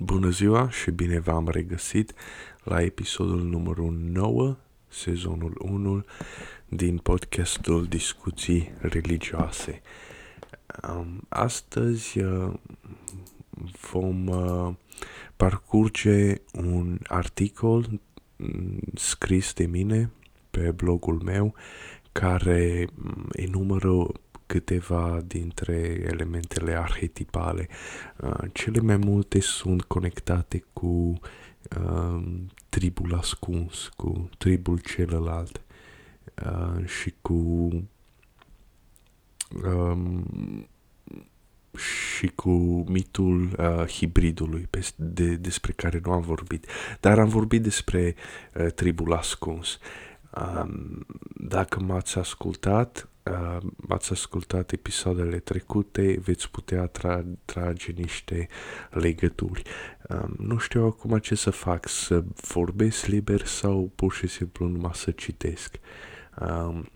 Bună ziua și bine v-am regăsit la episodul numărul 9, sezonul 1 din podcastul Discuții Religioase. Astăzi uh, vom uh, parcurge un articol mm, scris de mine pe blogul meu care mm, enumără câteva dintre elementele arhetipale. Uh, cele mai multe sunt conectate cu uh, tribul ascuns, cu tribul celălalt uh, și cu um, și cu mitul uh, hibridului pe, de, despre care nu am vorbit. Dar am vorbit despre uh, tribul ascuns. Um, dacă m-ați ascultat, uh, ați ascultat episoadele trecute, veți putea tra- trage niște legături. Um, nu știu acum ce să fac, să vorbesc liber sau pur și simplu numai să citesc. Um,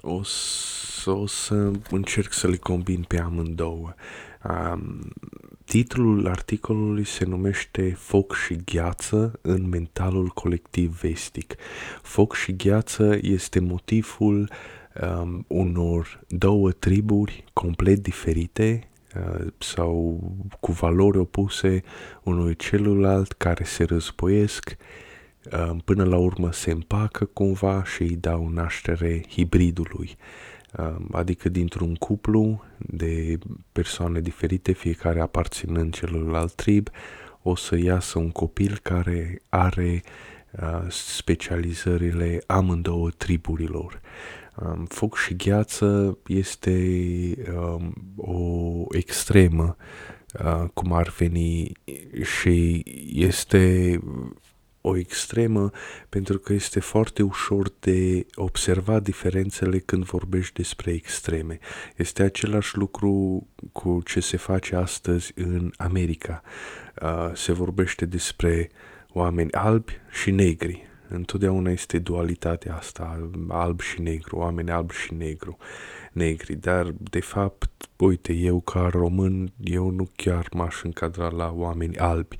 o să, o să încerc să le combin pe amândouă. Um, titlul articolului se numește Foc și gheață în mentalul colectiv vestic. Foc și gheață este motivul um, unor două triburi complet diferite uh, sau cu valori opuse unui celălalt care se războiesc uh, până la urmă se împacă cumva și îi dau naștere hibridului. Um, adică dintr-un cuplu de persoane diferite, fiecare aparținând celălalt trib, o să iasă un copil care are uh, specializările amândouă triburilor. Um, foc și gheață este um, o extremă, uh, cum ar veni, și este o extremă pentru că este foarte ușor de observat diferențele când vorbești despre extreme. Este același lucru cu ce se face astăzi în America. Uh, se vorbește despre oameni albi și negri. Întotdeauna este dualitatea asta, alb și negru, oameni alb și negru, negri, dar de fapt, uite, eu ca român, eu nu chiar m-aș încadra la oameni albi.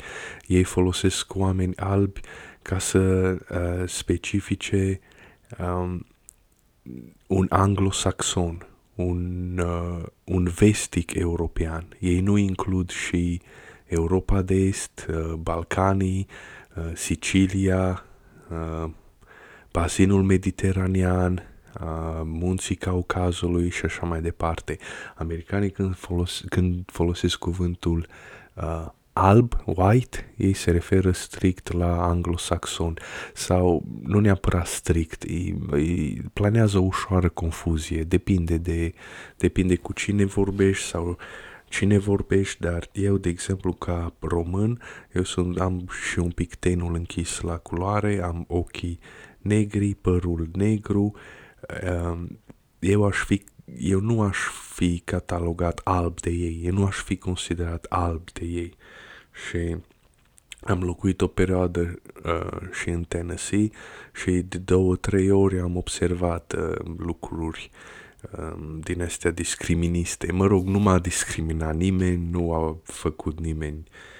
Ei folosesc oameni albi ca să uh, specifice um, un anglosaxon, un, uh, un vestic european. Ei nu includ și Europa de Est, uh, Balcanii, uh, Sicilia, uh, bazinul mediteranean, uh, munții Caucazului și așa mai departe. Americanii când, folos- când folosesc cuvântul uh, alb, white, ei se referă strict la anglosaxon sau nu neapărat strict, îi, îi planează o ușoară confuzie, depinde de, depinde cu cine vorbești sau cine vorbești, dar eu, de exemplu, ca român, eu sunt, am și un pic tenul închis la culoare, am ochii negri, părul negru, um, eu aș fi eu nu aș fi catalogat alb de ei, eu nu aș fi considerat alb de ei și am locuit o perioadă uh, și în Tennessee și de două, trei ori am observat uh, lucruri uh, din astea discriministe. Mă rog, nu m-a discriminat nimeni, nu a făcut nimeni uh,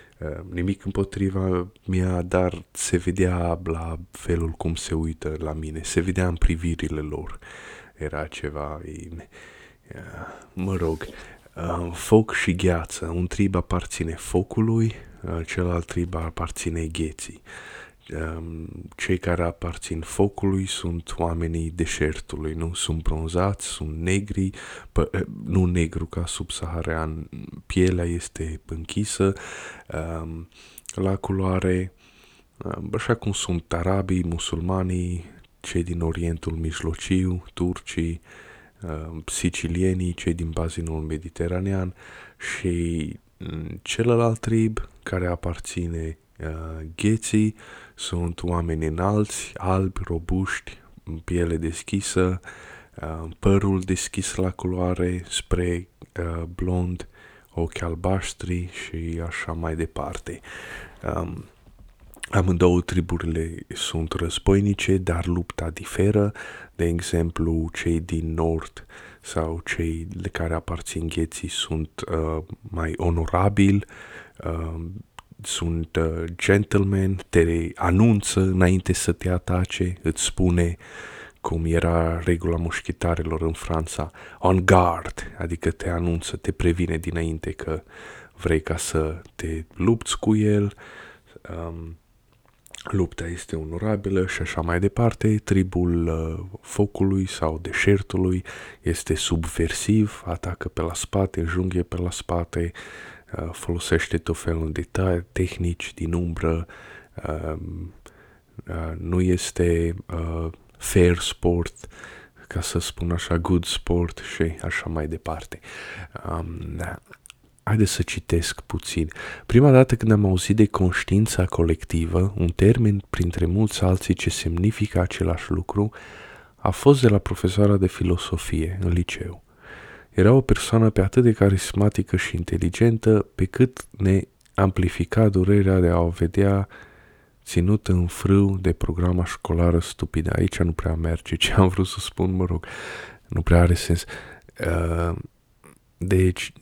nimic împotriva mea, dar se vedea la felul cum se uită la mine, se vedea în privirile lor. Era ceva, e, uh, mă rog, uh, foc și gheață. Un trib aparține focului, uh, celălalt trib aparține gheții. Um, cei care aparțin focului sunt oamenii deșertului, nu? Sunt bronzați, sunt negri, pă, uh, nu negru ca subsaharean, pielea este închisă um, la culoare, um, așa cum sunt arabii, musulmanii, cei din Orientul Mijlociu, turcii, uh, sicilienii, cei din bazinul mediteranean și mm, celălalt trib care aparține uh, gheții sunt oameni înalți, albi, robuști, piele deschisă, uh, părul deschis la culoare spre uh, blond, ochi albaștri și așa mai departe. Um, Amândouă triburile sunt războinice, dar lupta diferă. De exemplu, cei din nord sau cei de care aparțin gheții sunt uh, mai onorabili, uh, sunt uh, gentlemen, te anunță înainte să te atace, îți spune cum era regula mușchitarelor în Franța, on guard, adică te anunță, te previne dinainte că vrei ca să te lupți cu el, um, lupta este onorabilă și așa mai departe, tribul uh, focului sau deșertului este subversiv, atacă pe la spate, înjunghe pe la spate, uh, folosește tot felul de tehnici din umbră, uh, uh, nu este uh, fair sport, ca să spun așa, good sport și așa mai departe. Um, da. Haideți să citesc puțin. Prima dată când am auzit de conștiința colectivă, un termen printre mulți alții ce semnifică același lucru, a fost de la profesoara de filosofie în liceu. Era o persoană pe atât de carismatică și inteligentă, pe cât ne amplifica durerea de a o vedea ținut în frâu de programa școlară stupidă. Aici nu prea merge ce am vrut să spun, mă rog, nu prea are sens. Uh, deci,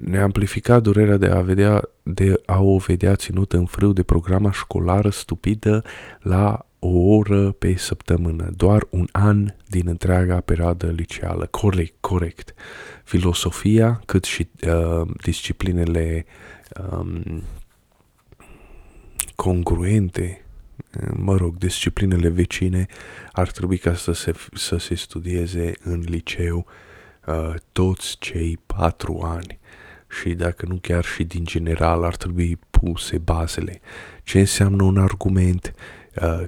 ne amplifica durerea de a, vedea, de a o vedea ținută în frâu de programa școlară stupidă la o oră pe săptămână, doar un an din întreaga perioadă liceală. Corect, corect. Filosofia, cât și uh, disciplinele um, congruente, mă rog, disciplinele vecine, ar trebui ca să se, să se studieze în liceu uh, toți cei patru ani și dacă nu chiar și din general ar trebui puse bazele. Ce înseamnă un argument, uh,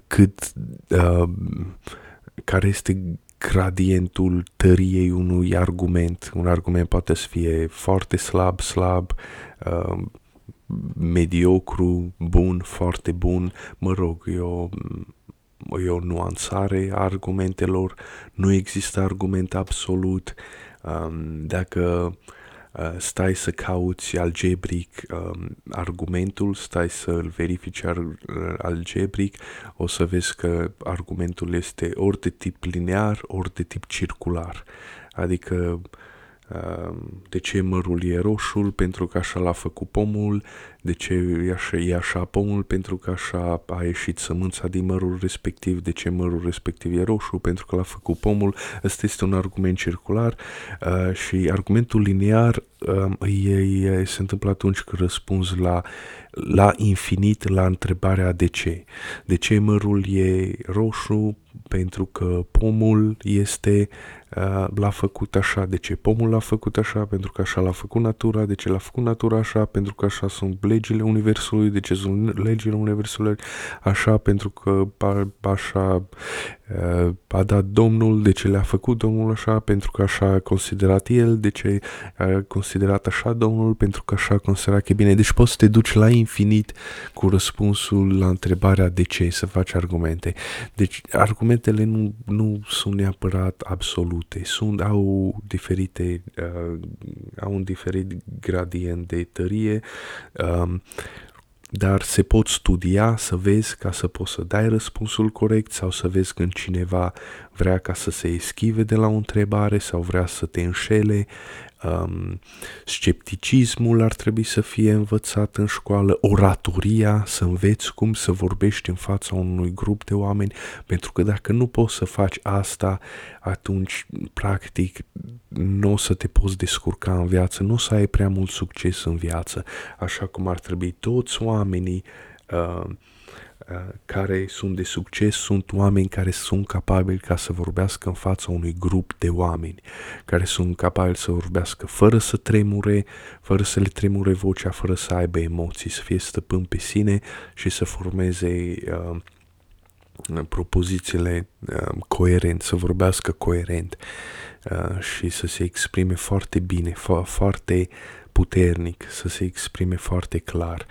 cât, uh, care este gradientul tăriei unui argument. Un argument poate să fie foarte slab, slab, uh, mediocru, bun, foarte bun, mă rog, e o, e o nuanțare a argumentelor, nu există argument absolut, um, dacă uh, stai să cauți algebric um, argumentul, stai să-l verifici ar, algebric, o să vezi că argumentul este ori de tip linear, ori de tip circular. Adică Ehm, de ce mărul e roșu, pentru că așa l-a făcut pomul, de ce e așa, e așa pomul, pentru că așa a ieșit sămânța din mărul respectiv, de ce mărul respectiv e roșu, pentru că l-a făcut pomul. Ăsta este un argument circular uh, și argumentul linear uh, e, e, se întâmplă atunci când răspunzi la, la infinit la întrebarea de ce. De ce mărul e roșu? Pentru că pomul este Uh, l-a făcut așa, de ce pomul l-a făcut așa, pentru că așa l-a făcut natura, de ce l-a făcut natura așa, pentru că așa sunt legile Universului, de ce sunt legile Universului așa, pentru că așa uh, a dat Domnul, de ce le-a făcut Domnul așa, pentru că așa a considerat el, de ce a considerat așa Domnul, pentru că așa a considerat că e bine. Deci poți să te duci la infinit cu răspunsul la întrebarea de ce să faci argumente. Deci argumentele nu, nu sunt neapărat absolute, sunt, au diferite, uh, au un diferit gradient de tărie, um, dar se pot studia să vezi ca să poți să dai răspunsul corect sau să vezi când cineva vrea ca să se eschive de la o întrebare sau vrea să te înșele um, scepticismul ar trebui să fie învățat în școală, oratoria, să înveți cum să vorbești în fața unui grup de oameni, pentru că dacă nu poți să faci asta, atunci, practic, nu o să te poți descurca în viață, nu o să ai prea mult succes în viață, așa cum ar trebui toți oamenii uh, Uh, care sunt de succes sunt oameni care sunt capabili ca să vorbească în fața unui grup de oameni, care sunt capabili să vorbească fără să tremure, fără să le tremure vocea, fără să aibă emoții, să fie stăpân pe sine și să formeze uh, propozițiile uh, coerent, să vorbească coerent uh, și să se exprime foarte bine, fo- foarte puternic, să se exprime foarte clar.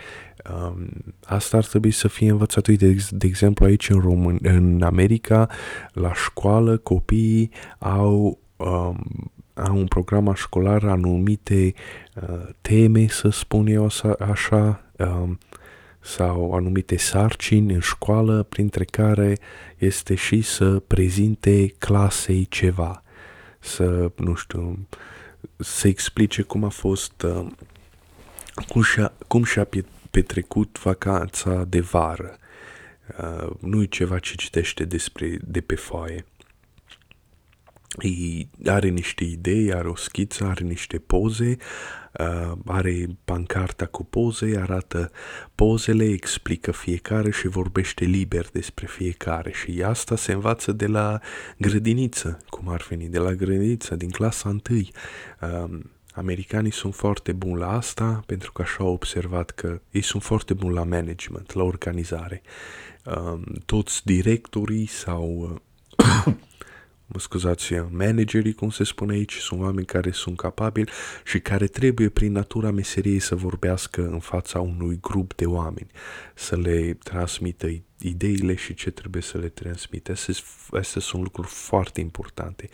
Um, asta ar trebui să fie învățat. Uite, de, de exemplu, aici în, Român, în America, la școală, copiii au, um, au un program școlar anumite uh, teme, să spun eu așa, um, sau anumite sarcini în școală, printre care este și să prezinte clasei ceva să, nu știu, să explice cum a fost, uh, cum și-a, cum și-a petrecut vacanța de vară. Uh, nu e ceva ce citește despre, de pe foaie. E, are niște idei, are o schiță, are niște poze, uh, are pancarta cu poze, arată pozele, explică fiecare și vorbește liber despre fiecare și asta se învață de la grădiniță, cum ar veni, de la grădiniță, din clasa întâi. Uh, Americanii sunt foarte buni la asta pentru că așa au observat că ei sunt foarte buni la management, la organizare. Uh, toți directorii sau uh, mă scuzați, managerii, cum se spune aici, sunt oameni care sunt capabili și care trebuie prin natura meseriei să vorbească în fața unui grup de oameni, să le transmită ideile și ce trebuie să le transmită. Astea sunt lucruri foarte importante.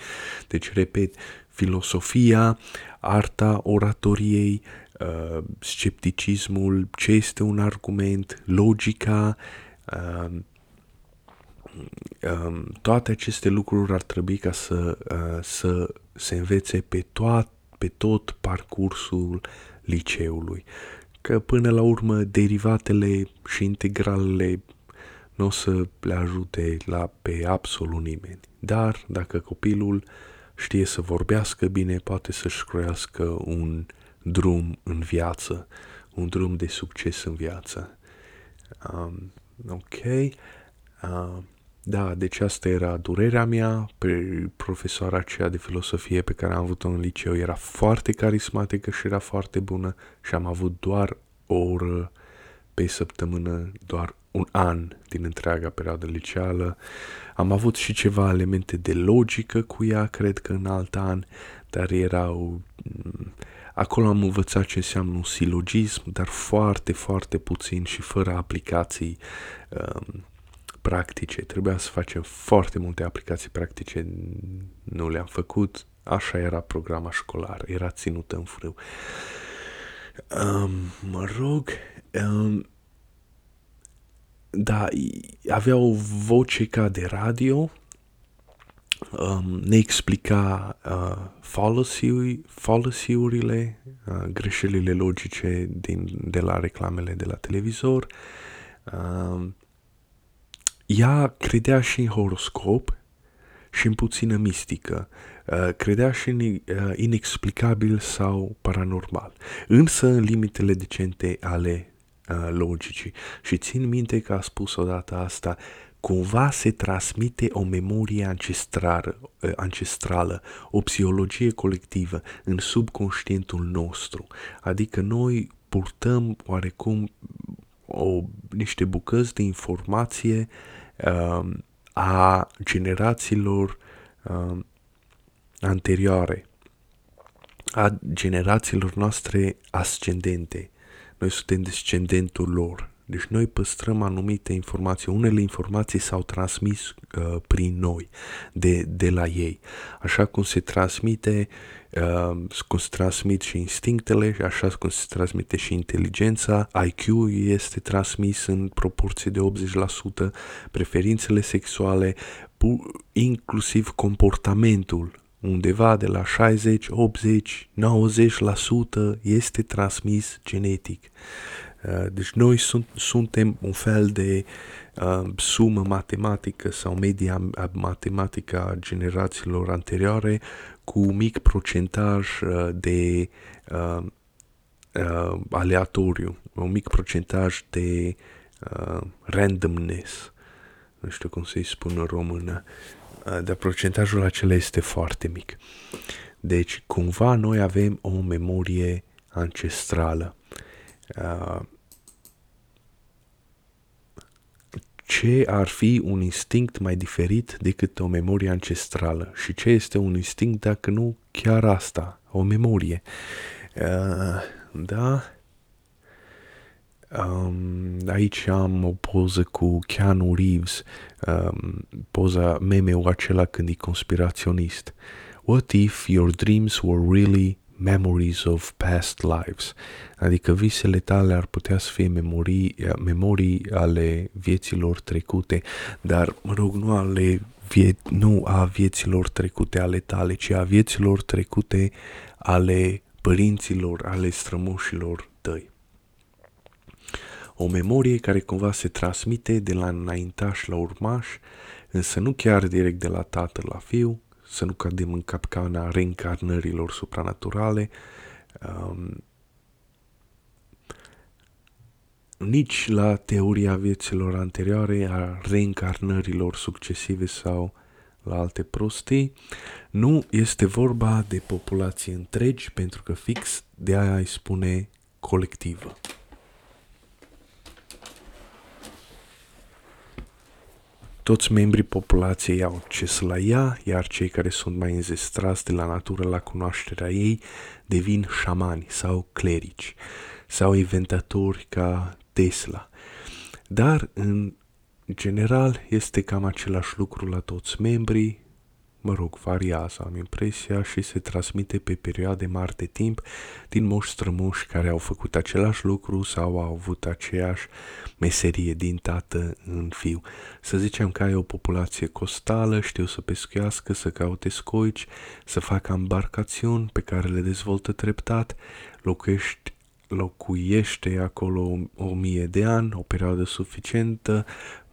Deci, repet, filosofia, arta oratoriei, uh, scepticismul, ce este un argument, logica, uh, um, toate aceste lucruri ar trebui ca să, uh, să se învețe pe, toat, pe tot parcursul liceului. Că până la urmă derivatele și integralele nu o să le ajute la pe absolut nimeni. Dar dacă copilul știe să vorbească bine, poate să-și croiască un drum în viață, un drum de succes în viață. Um, ok. Uh, da, deci asta era durerea mea. Pe profesoara aceea de filosofie pe care am avut-o în liceu era foarte carismatică și era foarte bună și am avut doar o oră pe săptămână, doar un an din întreaga perioadă liceală. Am avut și ceva elemente de logică cu ea, cred că în alt an, dar erau... Mm, acolo am învățat ce înseamnă un silogism, dar foarte, foarte puțin și fără aplicații um, practice. Trebuia să facem foarte multe aplicații practice, nu le-am făcut. Așa era programa școlară, era ținută în frâu. Um, mă rog, um, da, avea o voce ca de radio, um, ne explica uh, fallacy, fallacy-urile, uh, greșelile logice din, de la reclamele de la televizor. Um, ea credea și în horoscop și în puțină mistică, uh, credea și în uh, inexplicabil sau paranormal, însă în limitele decente ale uh, logicii. Și țin minte că a spus odată asta, cumva se transmite o memorie ancestrală, ancestrală, o psihologie colectivă în subconștientul nostru. Adică noi purtăm oarecum o, niște bucăți de informație uh, a generațiilor uh, anterioare, a generațiilor noastre ascendente. Noi suntem descendentul lor. Deci noi păstrăm anumite informații. Unele informații s-au transmis uh, prin noi, de, de la ei. Așa cum se transmite, uh, cum se transmit și instinctele, așa cum se transmite și inteligența. IQ este transmis în proporție de 80%, preferințele sexuale, inclusiv comportamentul undeva de la 60, 80, 90% este transmis genetic. Uh, deci noi sunt, suntem un fel de uh, sumă matematică sau media matematică a generațiilor anterioare cu un mic procentaj uh, de uh, uh, aleatoriu, un mic procentaj de uh, randomness. Nu știu cum să-i spun în română, uh, dar procentajul acela este foarte mic. Deci, cumva noi avem o memorie ancestrală. Uh, ce ar fi un instinct mai diferit decât o memorie ancestrală și ce este un instinct dacă nu chiar asta, o memorie. Uh, da? Um, aici am o poză cu Keanu Reeves, um, poza meme-ul acela când e conspiraționist. What if your dreams were really memories of past lives, adică visele tale ar putea să fie memorii, memorii ale vieților trecute, dar, mă rog, nu ale vie- nu a vieților trecute ale tale, ci a vieților trecute ale părinților, ale strămoșilor tăi. O memorie care cumva se transmite de la înaintaș la urmaș, însă nu chiar direct de la tatăl la fiu, să nu cadem în capcana reîncarnărilor supranaturale, um, nici la teoria vieților anterioare, a reîncarnărilor succesive sau la alte prostii. Nu este vorba de populații întregi, pentru că fix de aia îi spune colectivă. Toți membrii populației au acces la ea, iar cei care sunt mai înzestrați de la natură la cunoașterea ei devin șamani sau clerici sau inventatori ca Tesla. Dar, în general, este cam același lucru la toți membrii, mă rog, variază, am impresia, și se transmite pe perioade mari de timp din moși strămoși care au făcut același lucru sau au avut aceeași meserie din tată în fiu. Să zicem că ai o populație costală, știu să pescuiască, să caute scoici, să facă embarcațiuni pe care le dezvoltă treptat, locuiești locuiește acolo o, o mie de ani, o perioadă suficientă,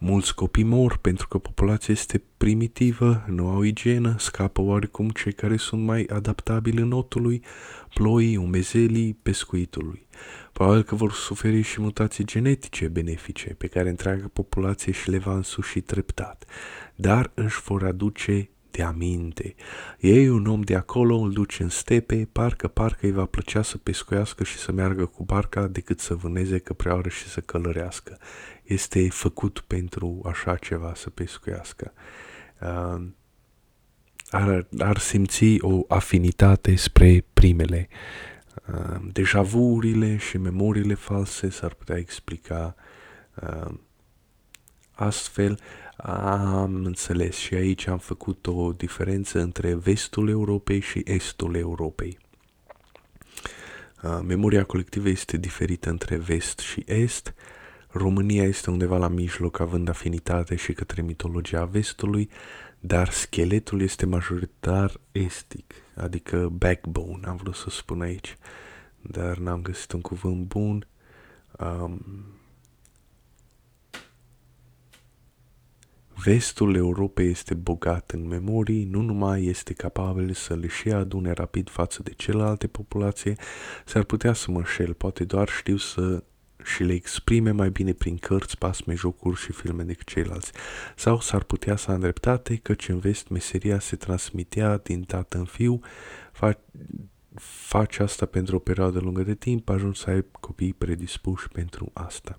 mulți copii mor pentru că populația este primitivă, nu au igienă, scapă oarecum cei care sunt mai adaptabili înotului, ploii, umezelii, pescuitului. Probabil că vor suferi și mutații genetice benefice pe care întreaga populație și le va însuși treptat, dar își vor aduce de aminte. Ei un om de acolo, îl duce în stepe, parcă, parcă îi va plăcea să pescuiască și să meargă cu barca decât să vâneze căpreaură și să călărească. Este făcut pentru așa ceva să pescuiască. Uh, ar, ar simți o afinitate spre primele. Uh, deja vurile și memoriile false s-ar putea explica uh, astfel. Am înțeles și aici am făcut o diferență între vestul Europei și estul Europei. Memoria colectivă este diferită între vest și est. România este undeva la mijloc, având afinitate și către mitologia vestului, dar scheletul este majoritar estic, adică backbone, am vrut să spun aici, dar n-am găsit un cuvânt bun. Um, Vestul Europei este bogat în memorii, nu numai este capabil să le și adune rapid față de celelalte populații, s-ar putea să mă înșel, poate doar știu să și le exprime mai bine prin cărți, pasme, jocuri și filme decât ceilalți. Sau s-ar putea să am dreptate, căci în vest meseria se transmitea din tată în fiu, fa- face asta pentru o perioadă lungă de timp, ajungi să ai copii predispuși pentru asta.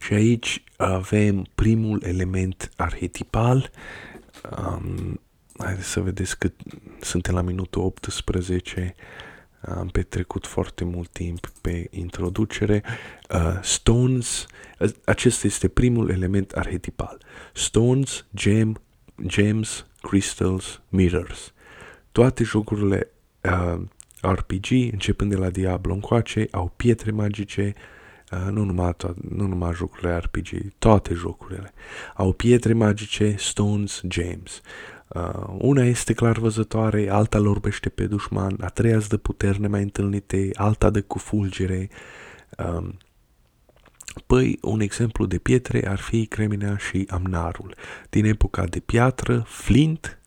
Și aici avem primul element arhetipal. Um, haideți să vedeți că suntem la minutul 18. Am petrecut foarte mult timp pe introducere. Uh, stones, acesta este primul element arhetipal. Stones, gem, gems, crystals, mirrors. Toate jocurile uh, RPG, începând de la Diablo încoace, au pietre magice, uh, Uh, nu numai, to- nu numai jocurile RPG, toate jocurile. Au pietre magice, stones, gems. Uh, una este clar văzătoare, alta lor orbește pe dușman, a treia îți dă puteri nemai întâlnite, alta de cu fulgere. Um, Păi, un exemplu de pietre ar fi creminea și amnarul. Din epoca de piatră, flint,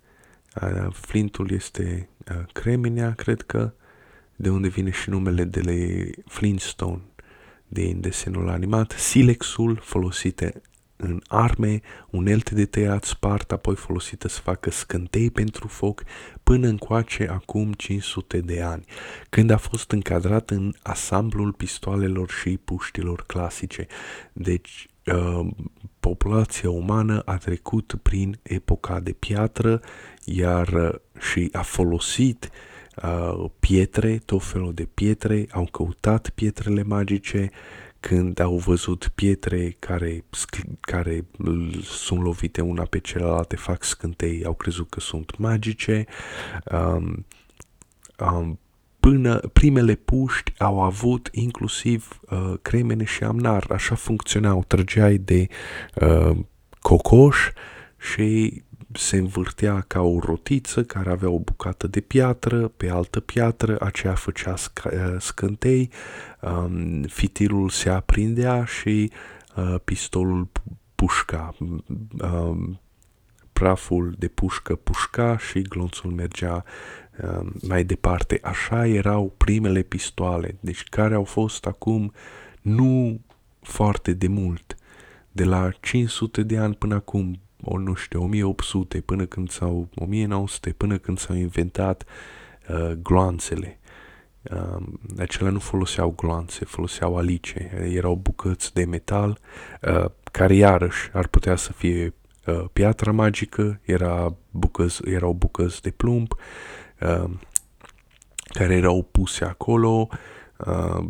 uh, flintul este uh, creminea, cred că, de unde vine și numele de Flintstone, din desenul animat, silexul folosite în arme, unelte de tăiat spart, apoi folosită să facă scântei pentru foc, până încoace acum 500 de ani, când a fost încadrat în asamblul pistoalelor și puștilor clasice. Deci, uh, populația umană a trecut prin epoca de piatră, iar uh, și a folosit uh, uh, pietre, tot felul de pietre, au căutat pietrele magice, când au văzut pietre care, care sunt lovite una pe celelalte, fac scântei, au crezut că sunt magice. Um, um, până primele puști au avut inclusiv uh, cremene și amnar, așa funcționau, trăgeai de uh, cocoș și se învârtea ca o rotiță care avea o bucată de piatră, pe altă piatră, aceea făcea sc- scântei, um, fitilul se aprindea și uh, pistolul pușca. Um, praful de pușcă pușca și glonțul mergea uh, mai departe. Așa erau primele pistoale, deci care au fost acum nu foarte de mult, de la 500 de ani până acum, o nu știu, 1800 până când s-au, 1900 până când s-au inventat uh, gloanțele. Uh, acelea nu foloseau gloanțe, foloseau alice, erau bucăți de metal uh, care iarăși ar putea să fie uh, piatra magică, era bucăți, erau bucăți de plumb uh, care erau puse acolo, uh,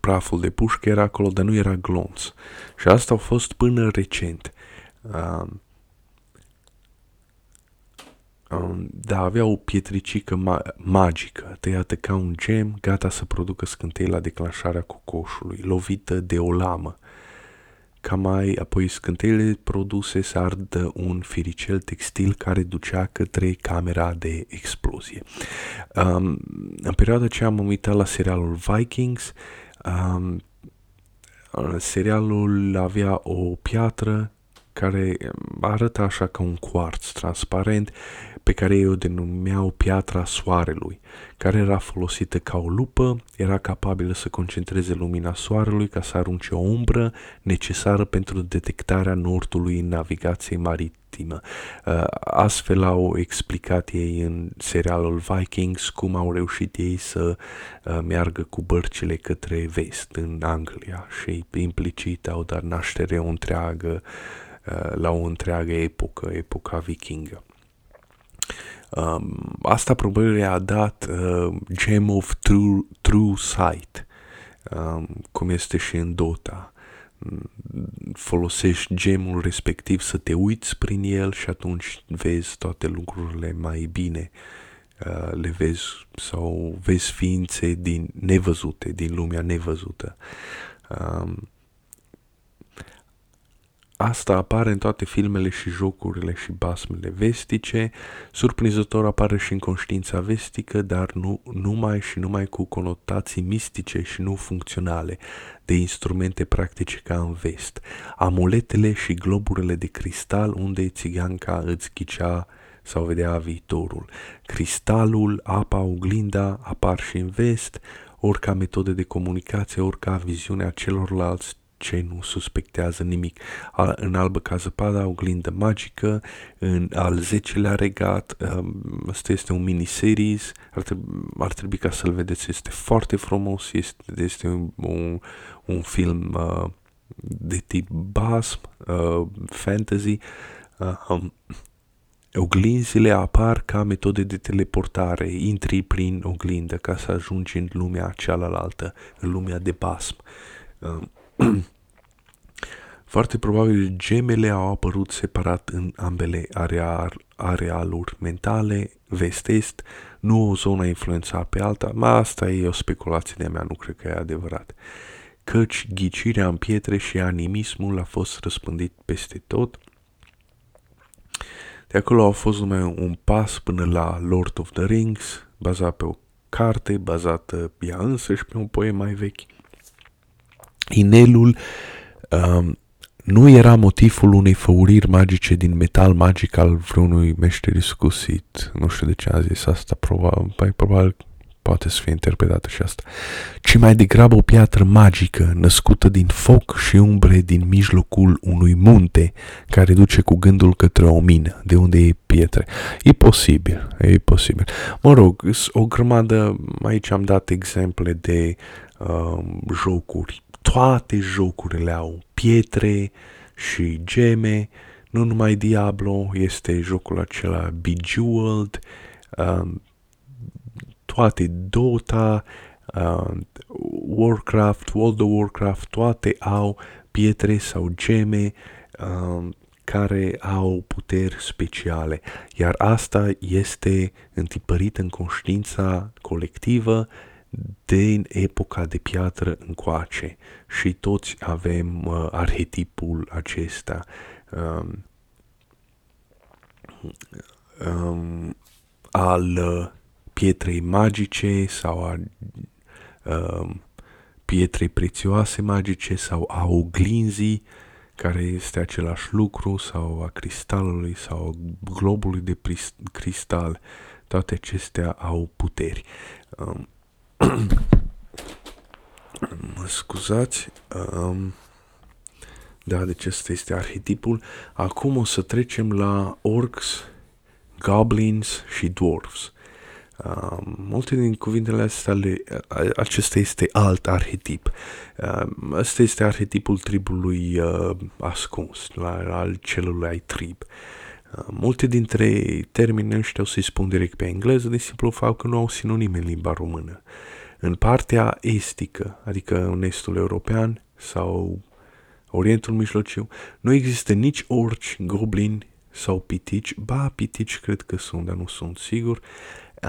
praful de pușcă era acolo, dar nu era glonț. Și asta a fost până recent. Uh, um, da, avea o pietricică ma- magică, tăiată ca un gem, gata să producă scântei la declanșarea cocoșului, lovită de o lamă. Ca mai apoi scânteile produse să ardă un firicel textil care ducea către camera de explozie. Um, în perioada ce am uitat la serialul Vikings, um, serialul avea o piatră care arăta așa ca un quartz transparent pe care ei o denumeau piatra soarelui, care era folosită ca o lupă, era capabilă să concentreze lumina soarelui ca să arunce o umbră necesară pentru detectarea nordului în navigație maritimă. Uh, astfel au explicat ei în serialul Vikings cum au reușit ei să uh, meargă cu bărcile către vest, în Anglia, și implicit au dat naștere o întreagă uh, la o întreagă epocă, epoca vikingă. Um, asta probabil a dat uh, Gem of True, true Sight, um, cum este și în Dota. Folosești gemul respectiv să te uiți prin el și atunci vezi toate lucrurile mai bine. Uh, le vezi sau vezi ființe din nevăzute, din lumea nevăzută. Um, Asta apare în toate filmele și jocurile și basmele vestice, surprinzător apare și în conștiința vestică, dar nu numai și numai cu conotații mistice și nu funcționale, de instrumente practice ca în vest. Amuletele și globurile de cristal unde țiganca îți ghicea sau vedea viitorul. Cristalul, apa, oglinda apar și în vest, ori ca metode de comunicație, ori ca viziunea celorlalți ce nu suspectează nimic. În albă ca zăpada, oglindă magică, în al zecelea regat, um, asta este un miniseries, ar trebui, ar trebui ca să-l vedeți, este foarte frumos, este, este un, un, un film uh, de tip basm, uh, fantasy, uh, um, Oglinzile apar ca metode de teleportare, intri prin oglindă ca să ajungi în lumea cealaltă, în lumea de basm. Uh, Foarte probabil gemele au apărut separat în ambele areal, arealuri mentale, vest-est, nu o zonă influența pe alta, ma asta e o speculație de-a mea, nu cred că e adevărat. Căci ghicirea în pietre și animismul a fost răspândit peste tot. De acolo a fost numai un pas până la Lord of the Rings, bazat pe o carte, bazată ea însăși pe un poem mai vechi. Inelul um, nu era motivul unei făuriri magice din metal magic al vreunui meșter iscusit. Nu știu de ce a zis asta, probabil, păi, probabil poate să fie interpretată și asta, ci mai degrabă o piatră magică, născută din foc și umbre din mijlocul unui munte, care duce cu gândul către o mină, de unde e pietre. E posibil, e posibil. Mă rog, o grămadă, aici am dat exemple de uh, jocuri toate jocurile au pietre și geme, nu numai Diablo, este jocul acela Bejeweled, um, toate Dota, um, Warcraft, World of Warcraft, toate au pietre sau geme um, care au puteri speciale, iar asta este întipărit în conștiința colectivă din epoca de piatră încoace și toți avem uh, arhetipul acesta. Um, um, al uh, pietrei magice sau a um, pietrei prețioase magice sau a oglinzii, care este același lucru, sau a cristalului sau globului de cristal. Toate acestea au puteri. Um, mă scuzați. Um, da, deci ăsta este arhetipul. Acum o să trecem la orcs, goblins și dwarfs. Uh, multe din cuvintele astea, le, acesta este alt arhetip. Uh, ăsta este arhetipul tribului uh, ascuns, la, al celui trib. Uh, multe dintre termenii ăștia o să-i spun direct pe engleză, de simplu fapt că nu au sinonime în limba română. În partea estică, adică în estul european sau Orientul Mijlociu, nu există nici orci, goblini sau pitici, ba pitici cred că sunt, dar nu sunt sigur,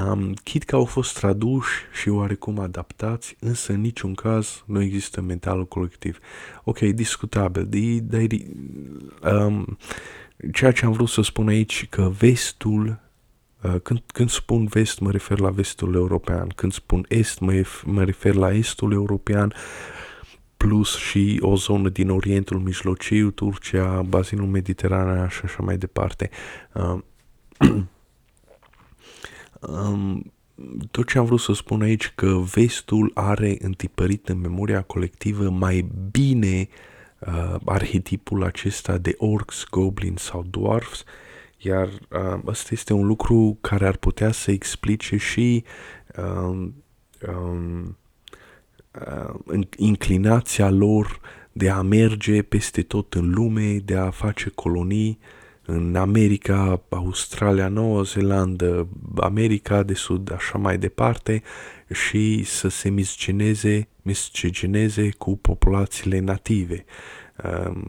um, chit că au fost traduși și oarecum adaptați, însă în niciun caz nu există mentalul colectiv. Ok, discutabil, de, de, um, ceea ce am vrut să spun aici, că vestul Uh, când, când spun vest, mă refer la vestul european. Când spun est, mă, mă refer la estul european, plus și o zonă din Orientul Mijlociu, Turcia, bazinul mediteranean și așa mai departe. Uh, um, tot ce am vrut să spun aici că vestul are întipărit în memoria colectivă mai bine uh, arhetipul acesta de orcs, goblins sau dwarfs iar uh, ăsta este un lucru care ar putea să explice și uh, um, uh, inclinația lor de a merge peste tot în lume, de a face colonii în America, Australia, Noua Zeelandă, America de Sud, așa mai departe, și să se misceneze, miscegeneze cu populațiile native. Uh,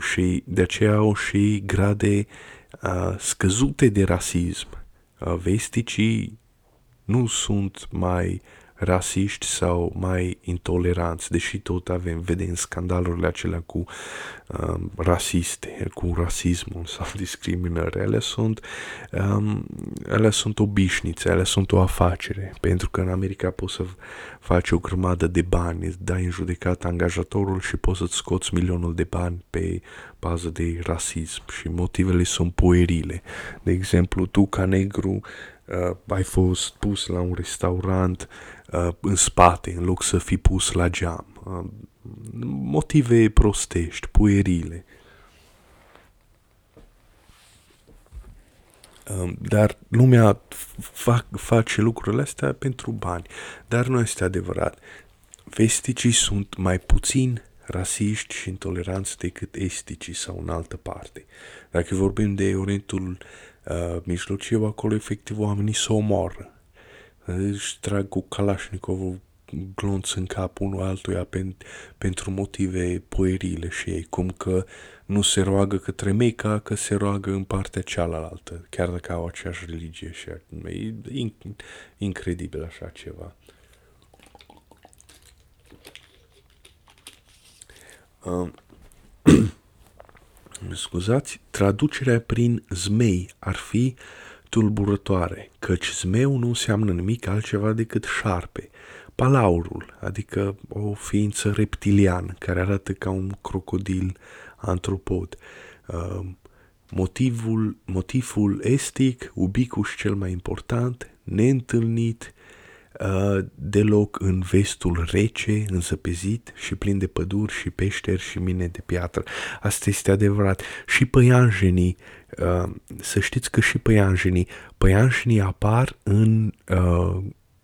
și de aceea au și grade uh, scăzute de rasism. Uh, vesticii nu sunt mai rasiști sau mai intoleranți, deși tot avem, vedem scandalurile acelea cu um, rasiste, cu rasismul sau discriminări. Ele sunt, um, ele sunt obișnițe, ele sunt o afacere, pentru că în America poți să faci o grămadă de bani, îți dai în judecată angajatorul și poți să-ți scoți milionul de bani pe bază de rasism și motivele sunt puerile. De exemplu, tu ca negru uh, ai fost pus la un restaurant uh, în spate, în loc să fii pus la geam. Uh, motive prostești, puerile. Uh, dar lumea fac, face lucrurile astea pentru bani. Dar nu este adevărat. Vesticii sunt mai puțin rasiști și intoleranți decât esticii sau în altă parte. Dacă vorbim de Orientul uh, Mijlociu, acolo efectiv oamenii se omoară își trag cu Kalashnikovul glonț în cap unul altuia pen, pentru motive puerile și ei, cum că nu se roagă către Meca, că se roagă în partea cealaltă, chiar dacă au aceeași religie și e incredibil așa ceva. Uh, scuzați, traducerea prin zmei ar fi uh, tulburătoare, căci zmeu nu înseamnă nimic altceva decât șarpe, palaurul, adică o ființă reptiliană care arată ca un crocodil antropod. Uh, motivul, motivul estic, ubicus cel mai important, neîntâlnit, uh, deloc în vestul rece, înzăpezit și plin de păduri și peșteri și mine de piatră. Asta este adevărat. Și păianjenii Uh, să știți că și păianjenii, păianjenii apar în uh,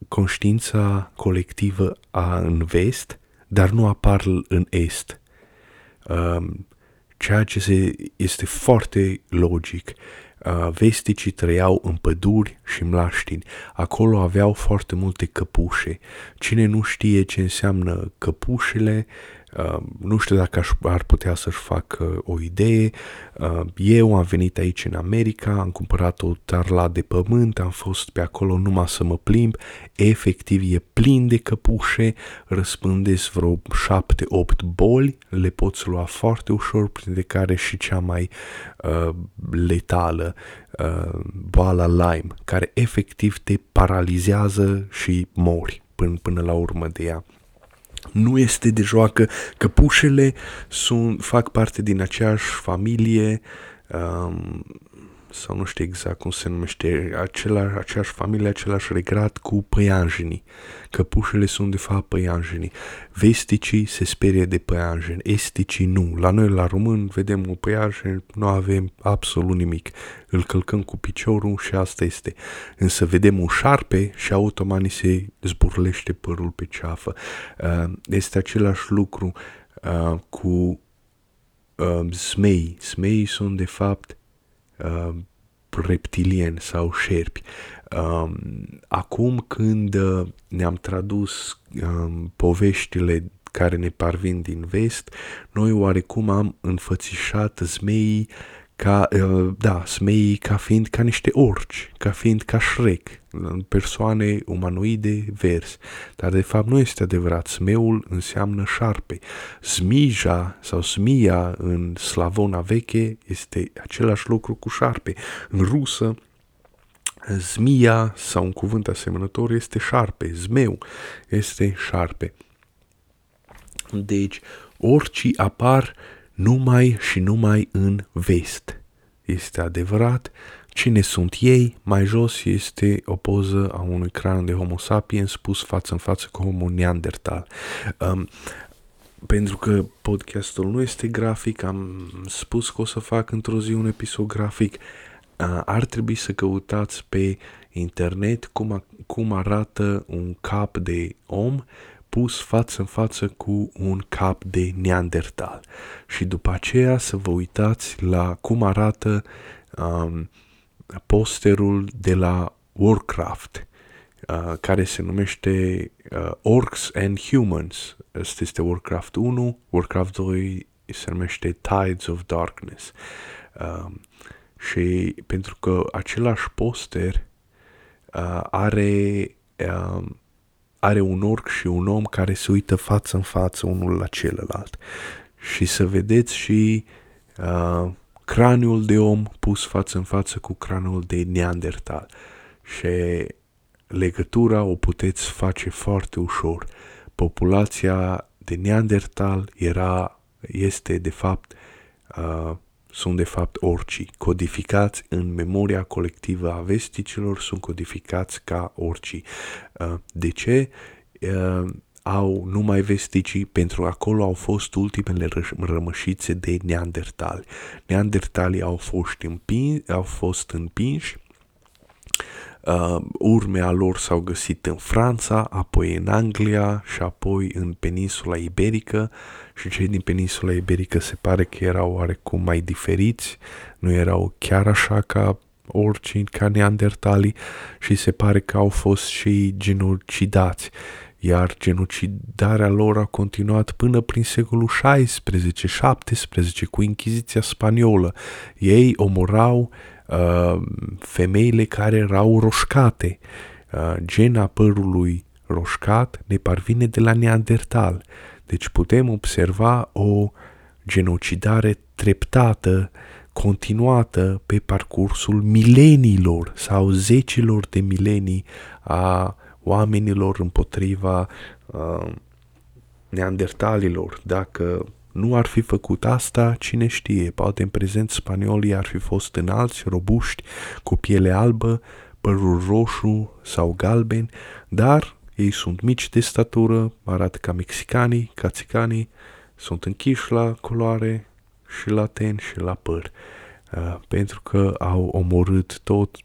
conștiința colectivă a, în vest, dar nu apar în est. Uh, ceea ce se, este foarte logic. Uh, vesticii trăiau în păduri și mlaștini. Acolo aveau foarte multe căpușe. Cine nu știe ce înseamnă căpușele, Uh, nu știu dacă aș, ar putea să-și facă o idee. Uh, eu am venit aici în America, am cumpărat o tarla de pământ, am fost pe acolo numai să mă plimb. Efectiv e plin de căpușe, răspândesc vreo șapte, opt boli, le poți lua foarte ușor, printre care și cea mai uh, letală uh, boala Lyme, care efectiv te paralizează și mori până, până la urmă de ea. Nu este de joacă. Că pușele sunt, fac parte din aceeași familie, um, sau nu știu exact cum se numește, acela, aceeași familie, același regrat cu păianjenii, că pușele sunt de fapt păianjenii. Vesticii se sperie de păianjeni, esticii nu. La noi, la român, vedem un păianjen, nu avem absolut nimic. Îl călcăm cu piciorul și asta este. Însă vedem un șarpe și automat ni se zburlește părul pe ceafă. Uh, este același lucru uh, cu uh, smei. Smei sunt de fapt uh, reptilieni sau șerpi. Um, acum când uh, ne-am tradus um, poveștile care ne parvin din vest, noi oarecum am înfățișat zmeii ca, uh, da, smeii ca fiind ca niște orci, ca fiind ca Shrek, persoane umanoide verzi. Dar de fapt nu este adevărat. Smeul înseamnă șarpe. Zmija sau smia în slavona veche este același lucru cu șarpe. În rusă, zmia sau un cuvânt asemănător este șarpe. Zmeu este șarpe. Deci, orcii apar numai și numai în vest. Este adevărat, cine sunt ei, mai jos este o poză a unui craniu de Homo sapiens pus față în față cu Homo neandertal. Um, pentru că podcastul nu este grafic, am spus că o să fac într-o zi un episod grafic, uh, ar trebui să căutați pe internet cum, cum arată un cap de om pus față în față cu un cap de neandertal. Și după aceea să vă uitați la cum arată um, posterul de la Warcraft, uh, care se numește uh, Orcs and Humans. Asta este Warcraft 1, Warcraft 2 se numește Tides of Darkness. Uh, și pentru că același poster uh, are uh, are un orc și un om care se uită față în față unul la celălalt. Și să vedeți și uh, craniul de om pus față în față cu craniul de neandertal. Și legătura o puteți face foarte ușor. Populația de neandertal era, este de fapt uh, sunt de fapt orcii, codificați în memoria colectivă a vesticilor, sunt codificați ca orcii. Uh, de ce? Uh, au numai vesticii, pentru acolo au fost ultimele rămășițe de neandertali. Neandertalii au fost, împinși, au fost împinși Uh, urmea lor s-au găsit în Franța, apoi în Anglia și apoi în peninsula iberică. Și cei din peninsula iberică se pare că erau oarecum mai diferiți, nu erau chiar așa ca oricine, ca neandertalii. Și se pare că au fost și genocidați. Iar genocidarea lor a continuat până prin secolul XVI-XVII cu Inchiziția spaniolă. Ei omorau Uh, femeile care erau roșcate. Uh, gena părului roșcat ne parvine de la neandertal. Deci putem observa o genocidare treptată, continuată pe parcursul mileniilor sau zecilor de milenii a oamenilor împotriva uh, neandertalilor. Dacă nu ar fi făcut asta, cine știe, poate în prezent spaniolii ar fi fost înalți, robuști, cu piele albă, părul roșu sau galben, dar ei sunt mici de statură, arată ca mexicanii, ca țicanii, sunt închiși la culoare și la ten și la păr. Uh, pentru că au omorât tot,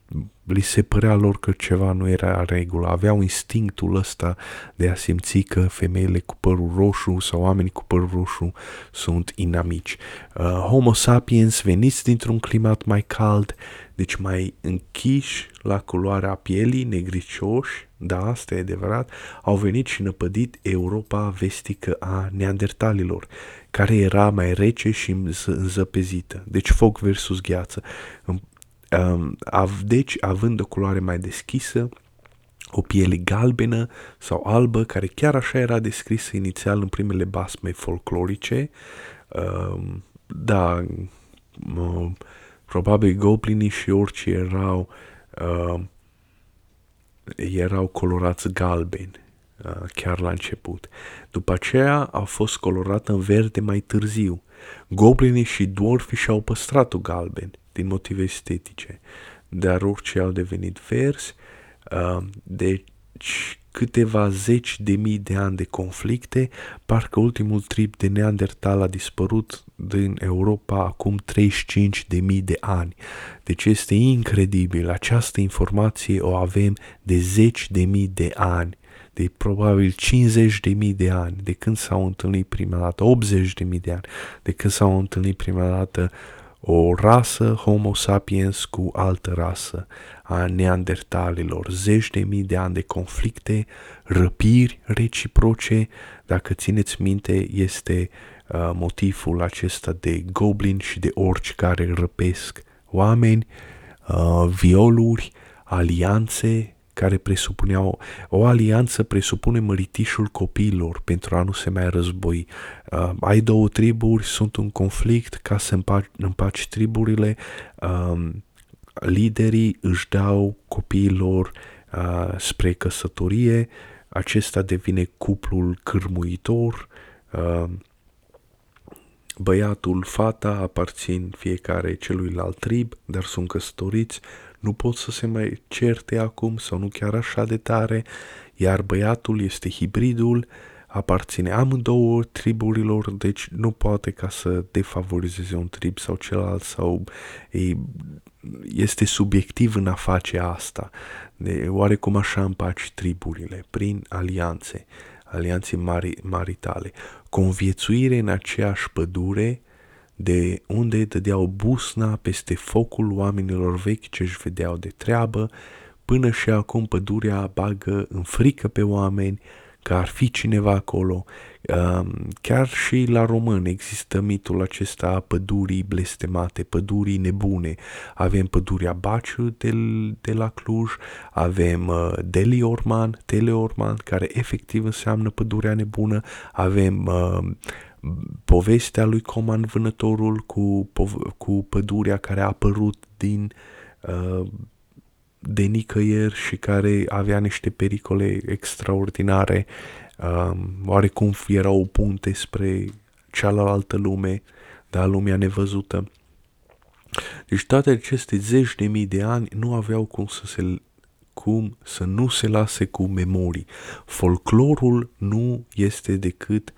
li se părea lor că ceva nu era regulă, aveau instinctul ăsta de a simți că femeile cu părul roșu sau oamenii cu părul roșu sunt inamici. Uh, Homo sapiens veniți dintr-un climat mai cald, deci mai închiși la culoarea pielii, negricioși, da, asta e adevărat, au venit și năpădit Europa vestică a neandertalilor, care era mai rece și înzăpezită. Deci foc versus gheață. Um, deci, având o culoare mai deschisă, o piele galbenă sau albă, care chiar așa era descrisă inițial în primele basme folclorice, um, da, Probabil goblinii și orice erau uh, erau colorați galbeni uh, chiar la început. După aceea a fost colorată în verde mai târziu. Goblinii și dwarfii și-au păstrat-o galben din motive estetice, dar orice au devenit verzi, uh, deci câteva zeci de mii de ani de conflicte, parcă ultimul trip de Neandertal a dispărut din Europa acum 35 de mii de ani. Deci este incredibil, această informație o avem de zeci de mii de ani de probabil 50 de mii de ani, de când s-au întâlnit prima dată, 80 de mii de ani, de când s-au întâlnit prima dată o rasă Homo sapiens cu altă rasă a neandertalilor, zeci de mii de ani de conflicte, răpiri reciproce, dacă țineți minte, este uh, motivul acesta de goblin și de orci care răpesc oameni, uh, violuri, alianțe care presupuneau o alianță presupune măritișul copiilor pentru a nu se mai război. Uh, ai două triburi, sunt un conflict, ca să împaci, împaci triburile, uh, liderii își dau copiilor uh, spre căsătorie, acesta devine cuplul cârmuitor, uh, băiatul, fata aparțin fiecare celuilalt trib, dar sunt căsătoriți, nu pot să se mai certe acum sau nu chiar așa de tare, iar băiatul este hibridul, aparține amândouă triburilor, deci nu poate ca să defavorizeze un trib sau celălalt sau e, este subiectiv în a face asta. De, oarecum așa împaci triburile, prin alianțe, alianțe mari, maritale. Conviețuire în aceeași pădure, de unde dădeau busna peste focul oamenilor vechi ce își vedeau de treabă, până și acum pădurea bagă în frică pe oameni că ar fi cineva acolo. Chiar și la român există mitul acesta a pădurii blestemate, pădurii nebune. Avem pădurea Baciu de, de la Cluj, avem uh, Deliorman, Teleorman, care efectiv înseamnă pădurea nebună, avem uh, povestea lui Coman Vânătorul cu, cu pădurea care a apărut din uh, de nicăieri și care avea niște pericole extraordinare, um, oarecum era o punte spre cealaltă lume, dar lumea nevăzută. Deci toate aceste zeci de mii de ani nu aveau cum să se cum să nu se lase cu memorii. Folclorul nu este decât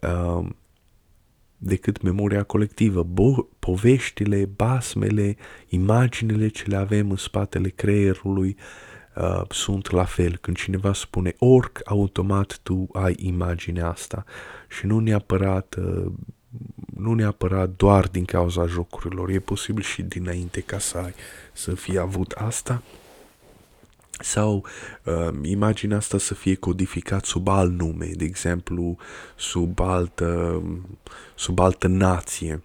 uh, decât memoria colectivă. Bo- poveștile, basmele, imaginile ce le avem în spatele creierului uh, sunt la fel. Când cineva spune orc, automat tu ai imaginea asta și nu neapărat uh, nu neapărat doar din cauza jocurilor, e posibil și dinainte ca să ai, să fie avut asta, sau uh, imaginea asta să fie codificat sub alt nume, de exemplu, sub altă, sub altă nație.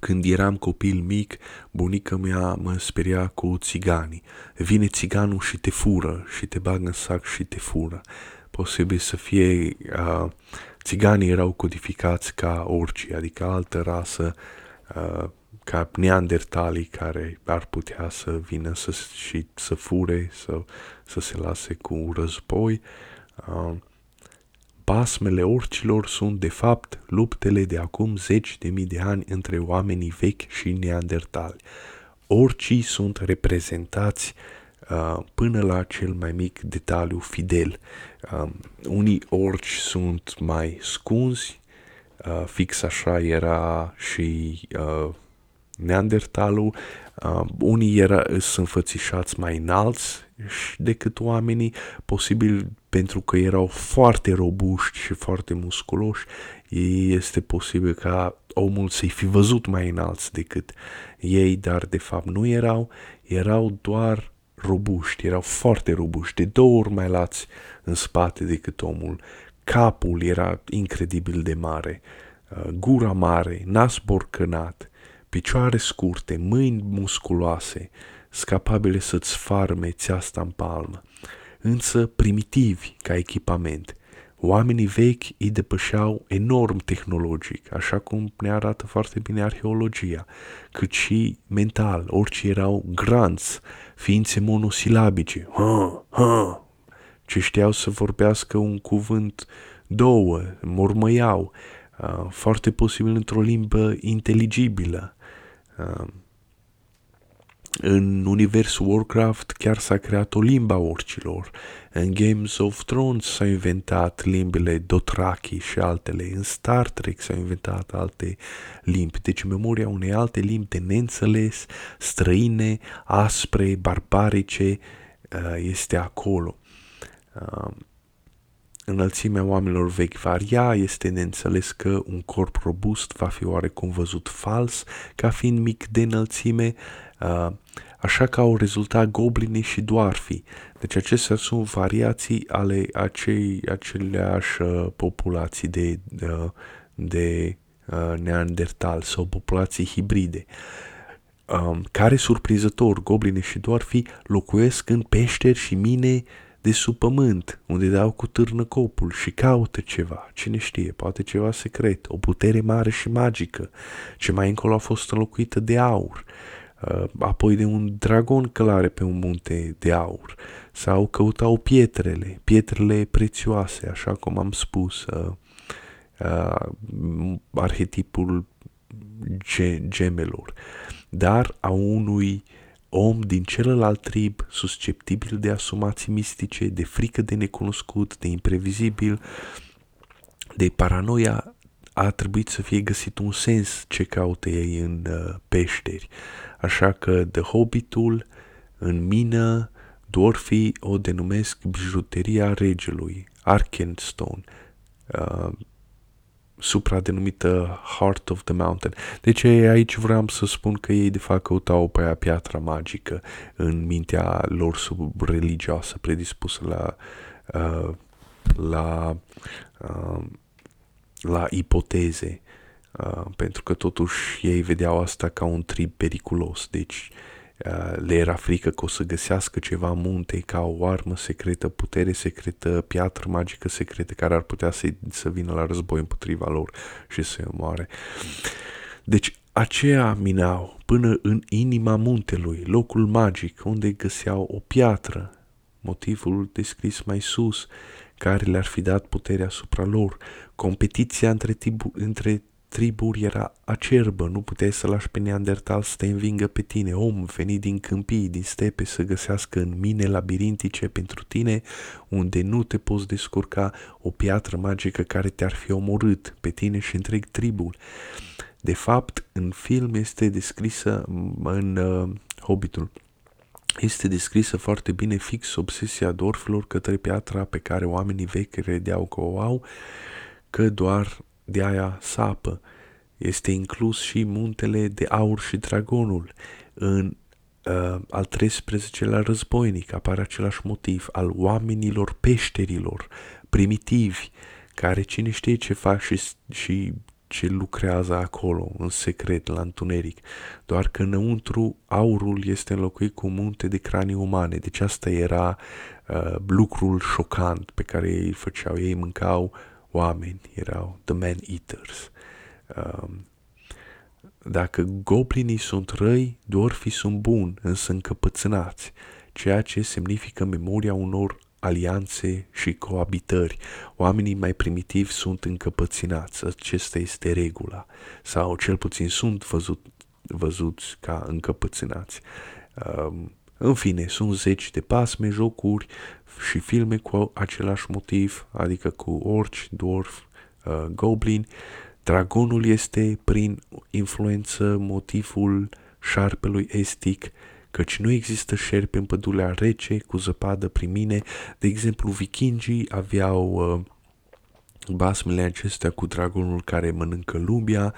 Când eram copil mic, bunica mea mă speria cu țiganii. Vine țiganul și te fură, și te bagă în sac și te fură. Posibil să fie... Uh, țiganii erau codificați ca orice, adică altă rasă uh, ca neandertalii care ar putea să vină să, și să fure, să, să se lase cu război. Uh, basmele orcilor sunt, de fapt, luptele de acum zeci de mii de ani între oamenii vechi și neandertali. Orcii sunt reprezentați uh, până la cel mai mic detaliu fidel. Uh, unii orci sunt mai scunzi, uh, fix așa era și uh, Neandertalul, uh, unii era, sunt înfățișați mai înalți decât oamenii, posibil pentru că erau foarte robuști și foarte musculoși, este posibil ca omul să-i fi văzut mai înalți decât ei, dar de fapt nu erau, erau doar robuști, erau foarte robuști, de două ori mai lați în spate decât omul. Capul era incredibil de mare, uh, gura mare, nas borcănat, picioare scurte, mâini musculoase, scapabile să-ți farme țeasta în palmă, însă primitivi ca echipament. oamenii vechi îi depășeau enorm tehnologic, așa cum ne arată foarte bine arheologia, cât și mental, orice erau granți, ființe monosilabice, ha, ha, ce știau să vorbească un cuvânt două, mormăiau, uh, foarte posibil într-o limbă inteligibilă. Uh, în universul Warcraft chiar s-a creat o limba orcilor. În Games of Thrones s-au inventat limbile Dothraki și altele. În Star Trek s-au inventat alte limbi. Deci memoria unei alte limbi de neînțeles, străine, aspre, barbarice, uh, este acolo. Uh, înălțimea oamenilor vechi varia, este de înțeles că un corp robust va fi oarecum văzut fals, ca fiind mic de înălțime, uh, așa că au rezultat goblinii și doarfii. Deci acestea sunt variații ale acei, aceleași uh, populații de, uh, de uh, neandertal sau populații hibride. Um, care surprinzător, gobline și doarfii locuiesc în peșteri și mine de sub pământ, unde dau cu târnă copul și caută ceva, cine știe, poate ceva secret, o putere mare și magică, ce mai încolo a fost înlocuită de aur. Uh, apoi de un dragon călare pe un munte de aur, sau căutau pietrele, pietrele prețioase, așa cum am spus, uh, uh, arhetipul gemelor, dar a unui om din celălalt trib, susceptibil de asumații mistice, de frică de necunoscut, de imprevizibil, de paranoia, a trebuit să fie găsit un sens ce caută ei în uh, peșteri. Așa că The Hobbitul în mină, dwarfii o denumesc bijuteria regelui, Arkenstone, uh, supradenumită Heart of the Mountain. Deci aici vreau să spun că ei de fapt căutau pe aia piatra magică în mintea lor sub religioasă predispusă la uh, la uh, la ipoteze uh, pentru că totuși ei vedeau asta ca un trip periculos deci uh, le era frică că o să găsească ceva munte ca o armă secretă, putere secretă, piatră magică secretă care ar putea să, să vină la război împotriva lor și să moare. Deci aceia minau până în inima muntelui, locul magic unde găseau o piatră, motivul descris mai sus, care le-ar fi dat puterea asupra lor. Competiția între, tibu- între triburi era acerbă, nu puteai să lași pe Neandertal să te învingă pe tine, om venit din câmpii, din stepe să găsească în mine labirintice pentru tine, unde nu te poți descurca o piatră magică care te-ar fi omorât pe tine și întreg tribul. De fapt, în film este descrisă în uh, Hobbitul este descrisă foarte bine fix obsesia dorfilor către piatra pe care oamenii vechi credeau că o au, că doar de aia sapă. Este inclus și muntele de aur și dragonul. În uh, al 13-lea războinic apare același motiv al oamenilor peșterilor primitivi, care cine știe ce fac și, și ce lucrează acolo, în secret, la întuneric. Doar că înăuntru aurul este înlocuit cu munte de cranii umane. Deci asta era uh, lucrul șocant pe care ei făceau. Ei mâncau oameni, erau the man-eaters. Um, dacă goblinii sunt răi, dorfii sunt buni, însă încăpățânați, ceea ce semnifică memoria unor alianțe și coabitări. Oamenii mai primitivi sunt încăpățânați, acesta este regula, sau cel puțin sunt văzut, văzuți ca încăpățânați. Um, în fine, sunt zeci de pasme, jocuri și filme cu același motiv, adică cu orci, dwarf, uh, goblin. Dragonul este prin influență motivul șarpelui estic, căci nu există șerpi în pădurea rece cu zăpadă primine. De exemplu, vikingii aveau uh, basmele acestea cu dragonul care mănâncă lumea,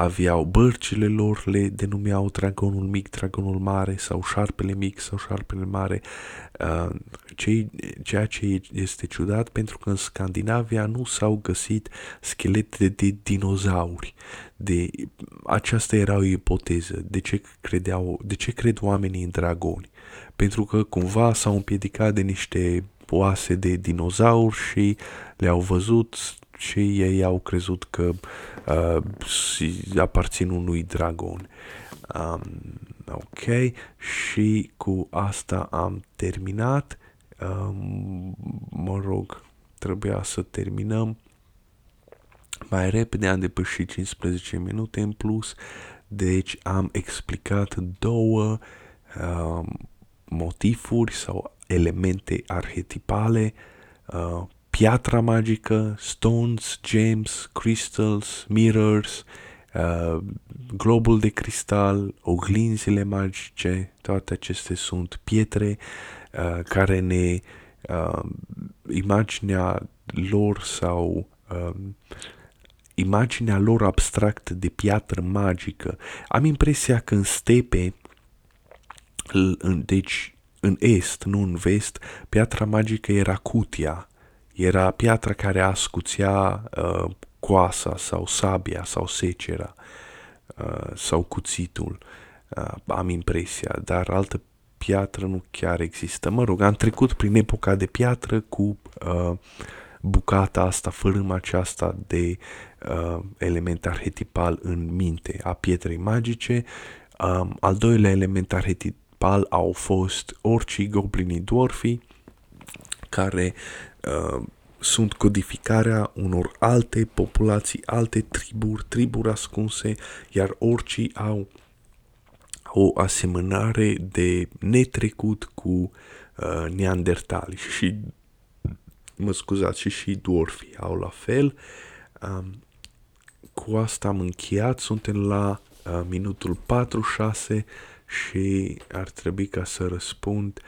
aveau bărcile lor, le denumeau dragonul mic, dragonul mare sau șarpele mic sau șarpele mare, uh, ceea ce este ciudat pentru că în Scandinavia nu s-au găsit schelete de dinozauri. De, aceasta era o ipoteză. De ce, credeau, de ce cred oamenii în dragoni? Pentru că cumva s-au împiedicat de niște oase de dinozauri și le-au văzut și ei au crezut că uh, aparțin unui dragon. Um, ok, și cu asta am terminat. Um, mă rog, trebuia să terminăm mai repede, am depășit 15 minute în plus, deci am explicat două um, motivuri sau elemente arhetipale, uh, piatra magică, stones, gems, crystals, mirrors, uh, globul de cristal, oglinzile magice, toate acestea sunt pietre uh, care ne uh, imaginea lor sau uh, imaginea lor abstractă de piatră magică. Am impresia că în stepe, deci în est, nu în vest, piatra magică era cutia, era piatra care ascuțea uh, coasa sau sabia sau secera uh, sau cuțitul. Uh, am impresia, dar altă piatră nu chiar există. Mă rog, am trecut prin epoca de piatră cu uh, bucata asta, fărâma aceasta de uh, element arhetipal în minte a pietrei magice. Um, al doilea element arhetipal au fost orcii, goblinii, dwarfii, care uh, sunt codificarea unor alte populații, alte triburi, triburi ascunse, iar orcii au o asemănare de netrecut cu uh, neandertali și mă scuzați, și și dwarfii au la fel. Um, cu asta am încheiat, suntem la uh, minutul 46 și ar trebui ca să răspund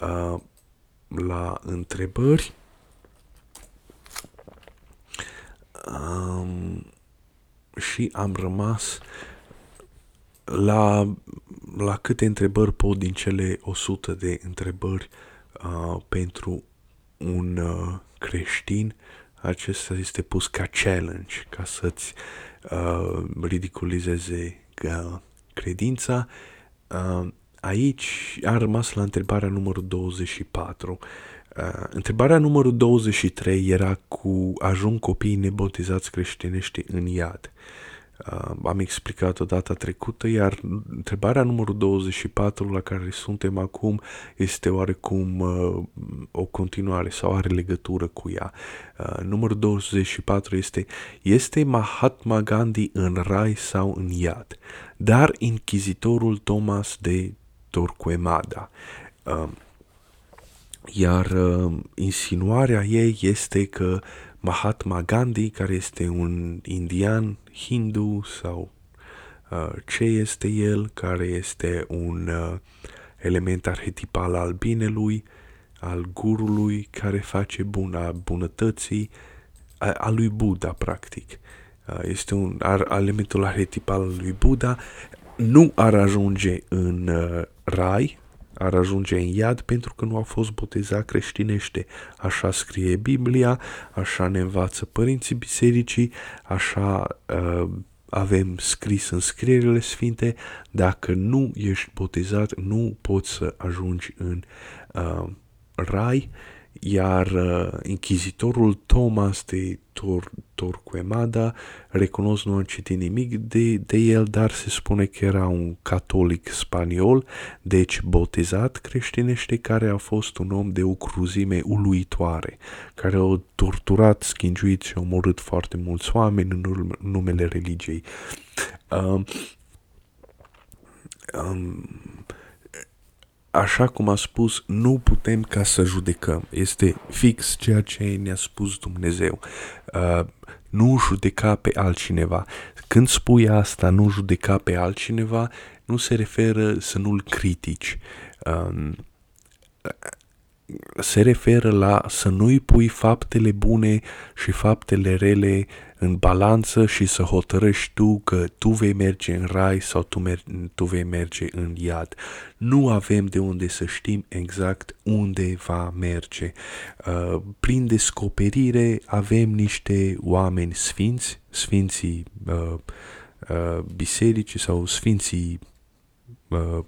uh, la întrebări. Um, și am rămas la, la câte întrebări pot din cele 100 de întrebări uh, pentru un uh, creștin, acesta este pus ca challenge, ca să-ți uh, ridiculizeze uh, credința. Uh, aici a rămas la întrebarea numărul 24. Uh, întrebarea numărul 23 era cu ajung copiii nebotizați creștinești în iad. Uh, am explicat-o data trecută, iar întrebarea numărul 24 la care suntem acum este oarecum uh, o continuare sau are legătură cu ea. Uh, numărul 24 este Este Mahatma Gandhi în rai sau în iad? Dar inchizitorul Thomas de Torquemada. Uh, iar uh, insinuarea ei este că Mahatma Gandhi, care este un indian hindu sau uh, ce este el, care este un uh, element arhetipal al binelui, al gurului care face buna bunătății, a, a lui Buddha, practic. Uh, este un ar, elementul arhetipal al lui Buddha, nu ar ajunge în uh, rai, ar ajunge în iad pentru că nu a fost botezat creștinește. Așa scrie Biblia, așa ne învață părinții bisericii, așa uh, avem scris în scrierile sfinte, dacă nu ești botezat, nu poți să ajungi în uh, rai iar uh, inchizitorul Thomas de Tor- Torquemada, recunosc nu am citit nimic de, de el, dar se spune că era un catolic spaniol, deci botezat creștinește, care a fost un om de o cruzime uluitoare, care a torturat, schingiuit și a omorât foarte mulți oameni în numele religiei. Um, um, așa cum a spus, nu putem ca să judecăm. Este fix ceea ce ne-a spus Dumnezeu. Uh, nu judeca pe altcineva. Când spui asta, nu judeca pe altcineva, nu se referă să nu-l critici. Uh, se referă la să nu-i pui faptele bune și faptele rele în balanță și să hotărăști tu că tu vei merge în rai sau tu, mer- tu vei merge în iad. Nu avem de unde să știm exact unde va merge. Uh, prin descoperire avem niște oameni sfinți, sfinții uh, uh, bisericii sau sfinții uh,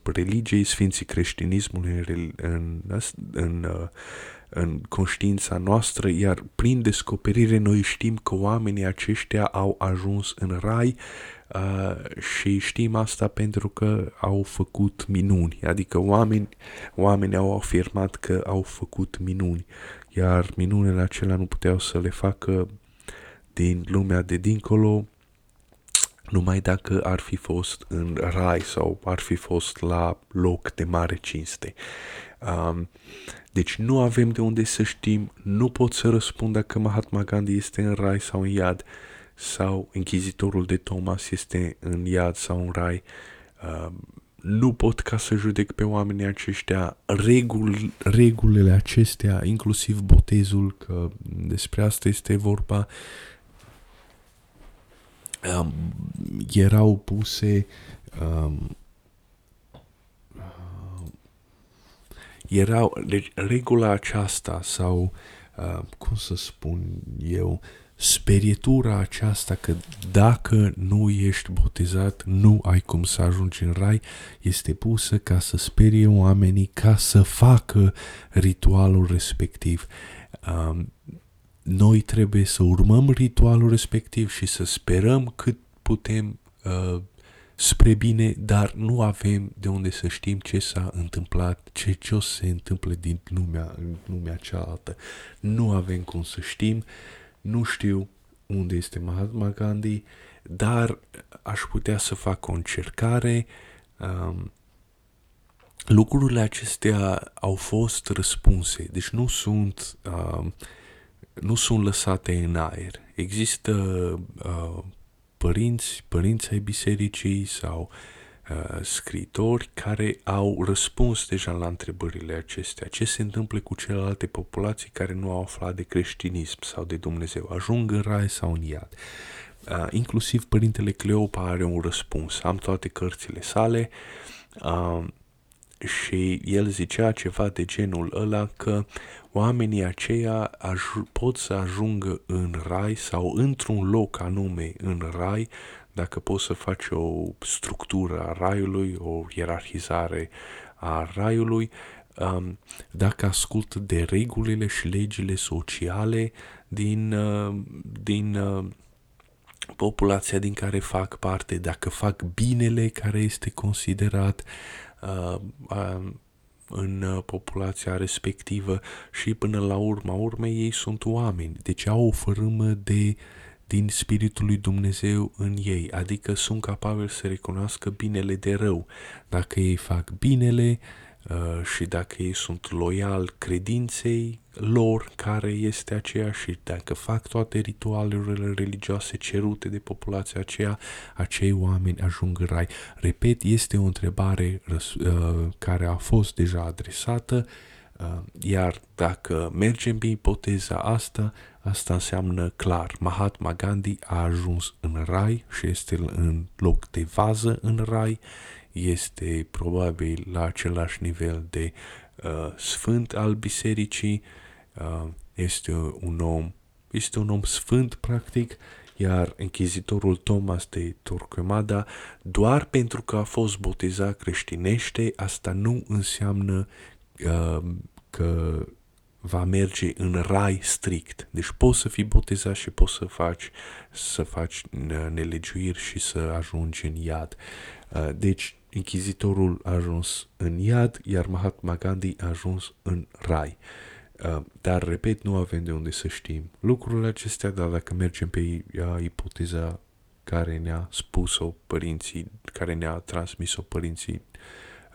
religiei, sfinții creștinismului în, în, în uh, în conștiința noastră, iar prin descoperire noi știm că oamenii aceștia au ajuns în rai uh, și știm asta pentru că au făcut minuni, adică oameni, oameni au afirmat că au făcut minuni, iar minunile acelea nu puteau să le facă din lumea de dincolo numai dacă ar fi fost în rai sau ar fi fost la loc de mare cinste. Um, deci nu avem de unde să știm, nu pot să răspund dacă Mahatma Gandhi este în rai sau în iad, sau închizitorul de Thomas este în iad sau în rai. Um, nu pot ca să judec pe oamenii aceștia regul, regulile acestea, inclusiv botezul, că despre asta este vorba, um, erau puse um, erau, deci regula aceasta sau, uh, cum să spun eu, sperietura aceasta că dacă nu ești botezat, nu ai cum să ajungi în rai, este pusă ca să sperie oamenii ca să facă ritualul respectiv. Um, noi trebuie să urmăm ritualul respectiv și să sperăm cât putem uh, spre bine, dar nu avem de unde să știm ce s-a întâmplat, ce, ce o să se întâmple din lumea, în lumea cealaltă. Nu avem cum să știm, nu știu unde este Mahatma Gandhi, dar aș putea să fac o încercare. Um, lucrurile acestea au fost răspunse, deci nu sunt, um, nu sunt lăsate în aer. Există uh, părinți, părinți ai bisericii sau uh, scritori care au răspuns deja la întrebările acestea. Ce se întâmplă cu celelalte populații care nu au aflat de creștinism sau de Dumnezeu? Ajung în rai sau în iad? Uh, inclusiv părintele Cleopa are un răspuns. Am toate cărțile sale. Uh, și el zicea ceva de genul ăla că oamenii aceia aj- pot să ajungă în rai sau într-un loc anume în rai dacă poți să faci o structură a raiului, o ierarhizare a raiului, um, dacă ascultă de regulile și legile sociale din, uh, din uh, populația din care fac parte, dacă fac binele care este considerat uh, uh, în uh, populația respectivă și până la urma urmei ei sunt oameni, deci au o fărâmă de din Spiritul lui Dumnezeu în ei, adică sunt capabili să recunoască binele de rău. Dacă ei fac binele, Uh, și dacă ei sunt loial credinței lor care este aceea și dacă fac toate ritualurile religioase cerute de populația aceea, acei oameni ajung în rai. Repet, este o întrebare uh, care a fost deja adresată, uh, iar dacă mergem pe ipoteza asta, asta înseamnă clar, Mahatma Gandhi a ajuns în rai și este în loc de vază în rai, este probabil la același nivel de uh, sfânt al bisericii, uh, este un om, este un om sfânt practic, iar închizitorul Thomas de Torquemada, doar pentru că a fost botezat creștinește, asta nu înseamnă uh, că va merge în rai strict. Deci poți să fii botezat și poți să faci, să faci nelegiuiri și să ajungi în iad. Uh, deci Inchizitorul a ajuns în iad, iar Mahatma Gandhi a ajuns în rai. Uh, dar, repet, nu avem de unde să știm lucrurile acestea, dar dacă mergem pe ipoteza care ne-a spus-o părinții, care ne-a transmis-o părinții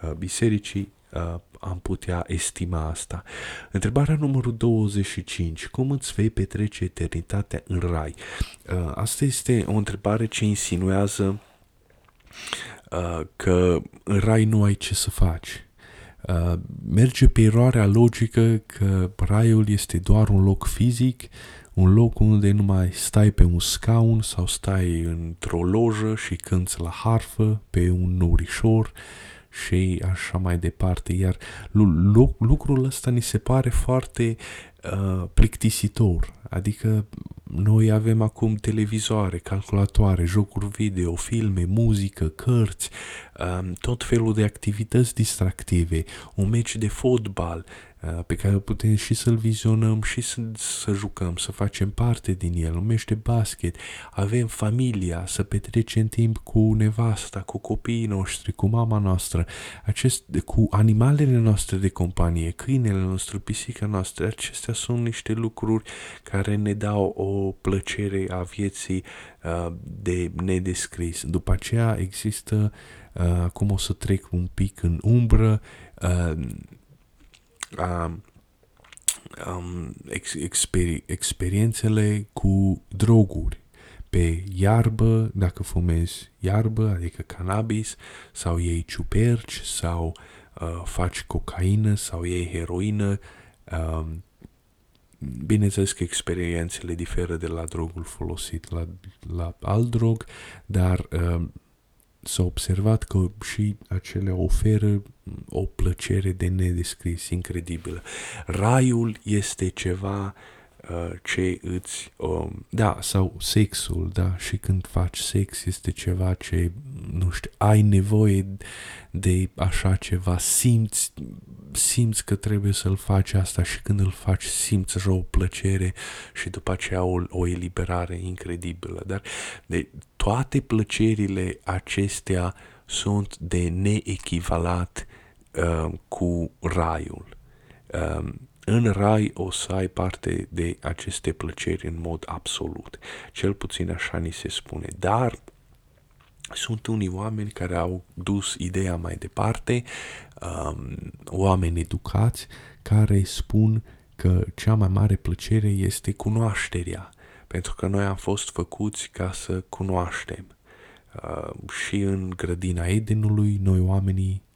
uh, bisericii, uh, am putea estima asta. Întrebarea numărul 25. Cum îți vei petrece eternitatea în rai? Asta este o întrebare ce insinuează Uh, că în rai nu ai ce să faci. Uh, merge pe eroarea logică că raiul este doar un loc fizic, un loc unde nu mai stai pe un scaun sau stai într-o lojă și cânți la harfă pe un norișor și așa mai departe. Iar lucrul ăsta ni se pare foarte uh, plictisitor. Adică noi avem acum televizoare, calculatoare, jocuri video, filme, muzică, cărți, um, tot felul de activități distractive, un meci de fotbal, uh, pe care putem și să-l vizionăm și să, să jucăm, să facem parte din el, numește basket, avem familia, să petrecem timp cu nevasta, cu copiii noștri, cu mama noastră, acest, cu animalele noastre de companie, câinele nostru, pisica noastră, acestea sunt niște lucruri care ne dau o plăcere a vieții uh, de nedescris. După aceea există uh, acum o să trec un pic în umbră, uh, uh, um, ex, exper, experiențele cu droguri pe iarbă, dacă fumezi iarbă, adică cannabis, sau iei ciuperci, sau uh, faci cocaină, sau iei heroină. Uh, bineînțeles că experiențele diferă de la drogul folosit la, la alt drog, dar uh, s-a observat că și acele oferă o plăcere de nedescris, incredibilă. Raiul este ceva uh, ce îți... Um, da, sau sexul, da, și când faci sex este ceva ce, nu știu, ai nevoie de așa ceva, simți, simți că trebuie să-l faci asta și când îl faci simți o plăcere și după aceea o, o eliberare incredibilă. Dar de toate plăcerile acestea sunt de neechivalat uh, cu raiul. Uh, în rai o să ai parte de aceste plăceri în mod absolut. Cel puțin așa ni se spune. Dar sunt unii oameni care au dus ideea mai departe, um, oameni educați, care spun că cea mai mare plăcere este cunoașterea, pentru că noi am fost făcuți ca să cunoaștem. Uh, și în grădina Edenului, noi oamenii, uh,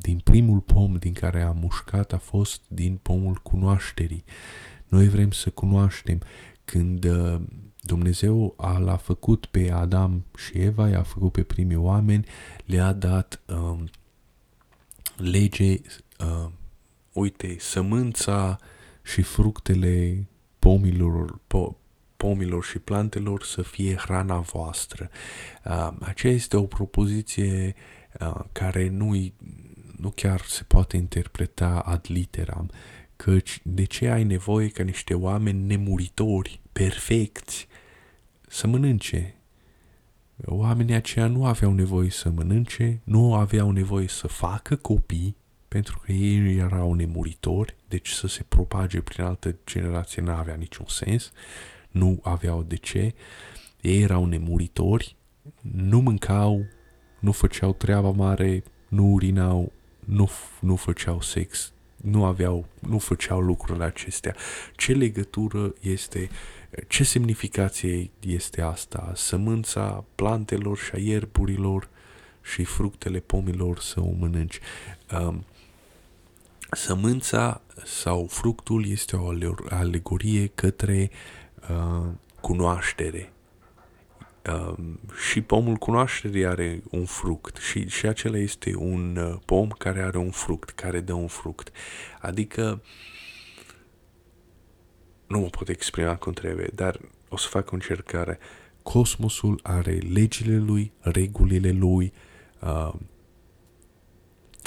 din primul pom din care am mușcat a fost din pomul cunoașterii. Noi vrem să cunoaștem. Când uh, Dumnezeu a, l-a făcut pe Adam și Eva, i-a făcut pe primii oameni, le-a dat um, lege, uh, uite, sămânța și fructele pomilor, po, pomilor și plantelor să fie hrana voastră. Uh, aceea este o propoziție uh, care nu, nu chiar se poate interpreta ad literam, căci de ce ai nevoie ca niște oameni nemuritori, perfecți, să mănânce. Oamenii aceia nu aveau nevoie să mănânce, nu aveau nevoie să facă copii, pentru că ei erau nemuritori, deci să se propage prin altă generație nu avea niciun sens, nu aveau de ce, ei erau nemuritori, nu mâncau, nu făceau treaba mare, nu urinau, nu, nu făceau sex, nu aveau, nu făceau lucrurile acestea. Ce legătură este ce semnificație este asta? Sămânța plantelor și a ierburilor și fructele pomilor să o mănânci. Um, sămânța sau fructul este o alegorie către uh, cunoaștere. Um, și pomul cunoașterii are un fruct și, și acela este un uh, pom care are un fruct, care dă un fruct. Adică uh, nu mă pot exprima cum trebuie, dar o să fac o încercare. Cosmosul are legile lui, regulile lui, uh,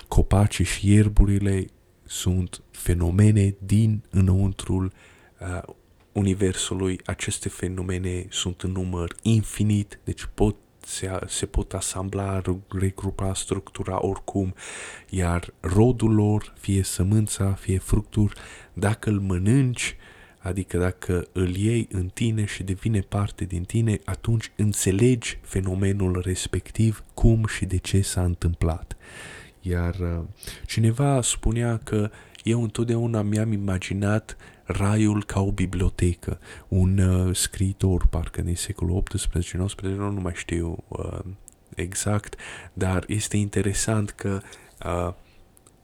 copacii și ierburile sunt fenomene din înăuntrul uh, universului. Aceste fenomene sunt în număr infinit, deci pot se, se pot asambla, regrupa, structura oricum, iar rodul lor, fie sămânța, fie fructuri, dacă îl mănânci, Adică dacă îl iei în tine și devine parte din tine, atunci înțelegi fenomenul respectiv, cum și de ce s-a întâmplat. Iar uh, cineva spunea că eu întotdeauna mi-am imaginat raiul ca o bibliotecă. Un uh, scriitor, parcă din secolul 18-19, nu, nu mai știu uh, exact, dar este interesant că uh,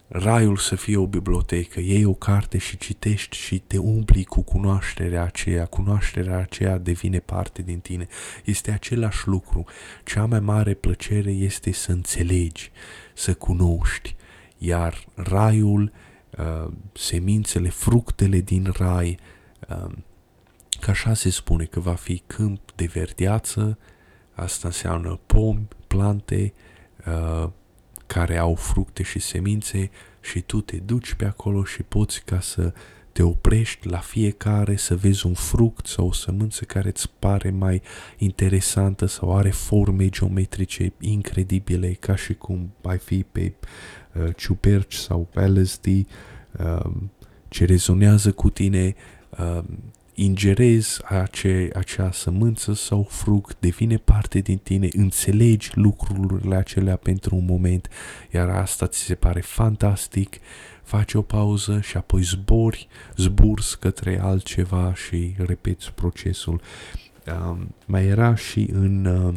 raiul să fie o bibliotecă, iei o carte și citești și te umpli cu cunoașterea aceea, cunoașterea aceea devine parte din tine. Este același lucru. Cea mai mare plăcere este să înțelegi, să cunoști, iar raiul, uh, semințele, fructele din rai, uh, că așa se spune că va fi câmp de verdeață, asta înseamnă pomi, plante, uh, care au fructe și semințe și tu te duci pe acolo și poți ca să te oprești la fiecare să vezi un fruct sau o sămânță care îți pare mai interesantă sau are forme geometrice incredibile ca și cum ai fi pe uh, ciuperci sau LSD uh, ce rezonează cu tine uh, ingerezi ace, acea sămânță sau fruct, devine parte din tine, înțelegi lucrurile acelea pentru un moment, iar asta ți se pare fantastic, faci o pauză și apoi zbori, zburs către altceva și repeți procesul. Um, mai era și în uh,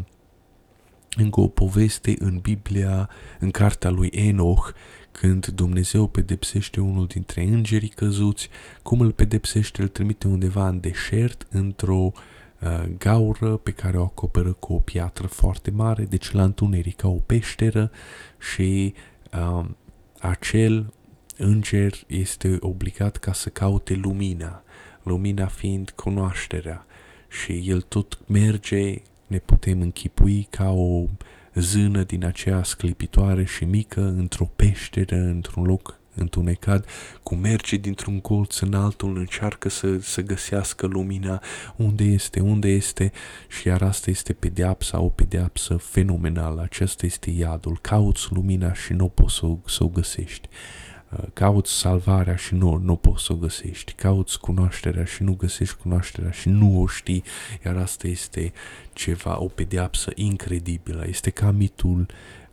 încă o poveste în Biblia, în cartea lui Enoch, când Dumnezeu pedepsește unul dintre îngerii căzuți, cum îl pedepsește, îl trimite undeva în deșert, într-o uh, gaură pe care o acoperă cu o piatră foarte mare, deci la întuneric ca o peșteră și uh, acel înger este obligat ca să caute lumina, lumina fiind cunoașterea și el tot merge, ne putem închipui ca o zână din aceea sclipitoare și mică într-o peșteră, într-un loc întunecat, cu merge dintr-un colț în altul, încearcă să, să găsească lumina, unde este, unde este și iar asta este pedeapsa, o pedeapsă fenomenală, acesta este iadul, cauți lumina și nu poți să, să o găsești. Uh, cauți salvarea și nu, nu poți să o găsești, cauți cunoașterea și nu găsești cunoașterea și nu o știi, iar asta este ceva, o pedeapsă incredibilă, este ca mitul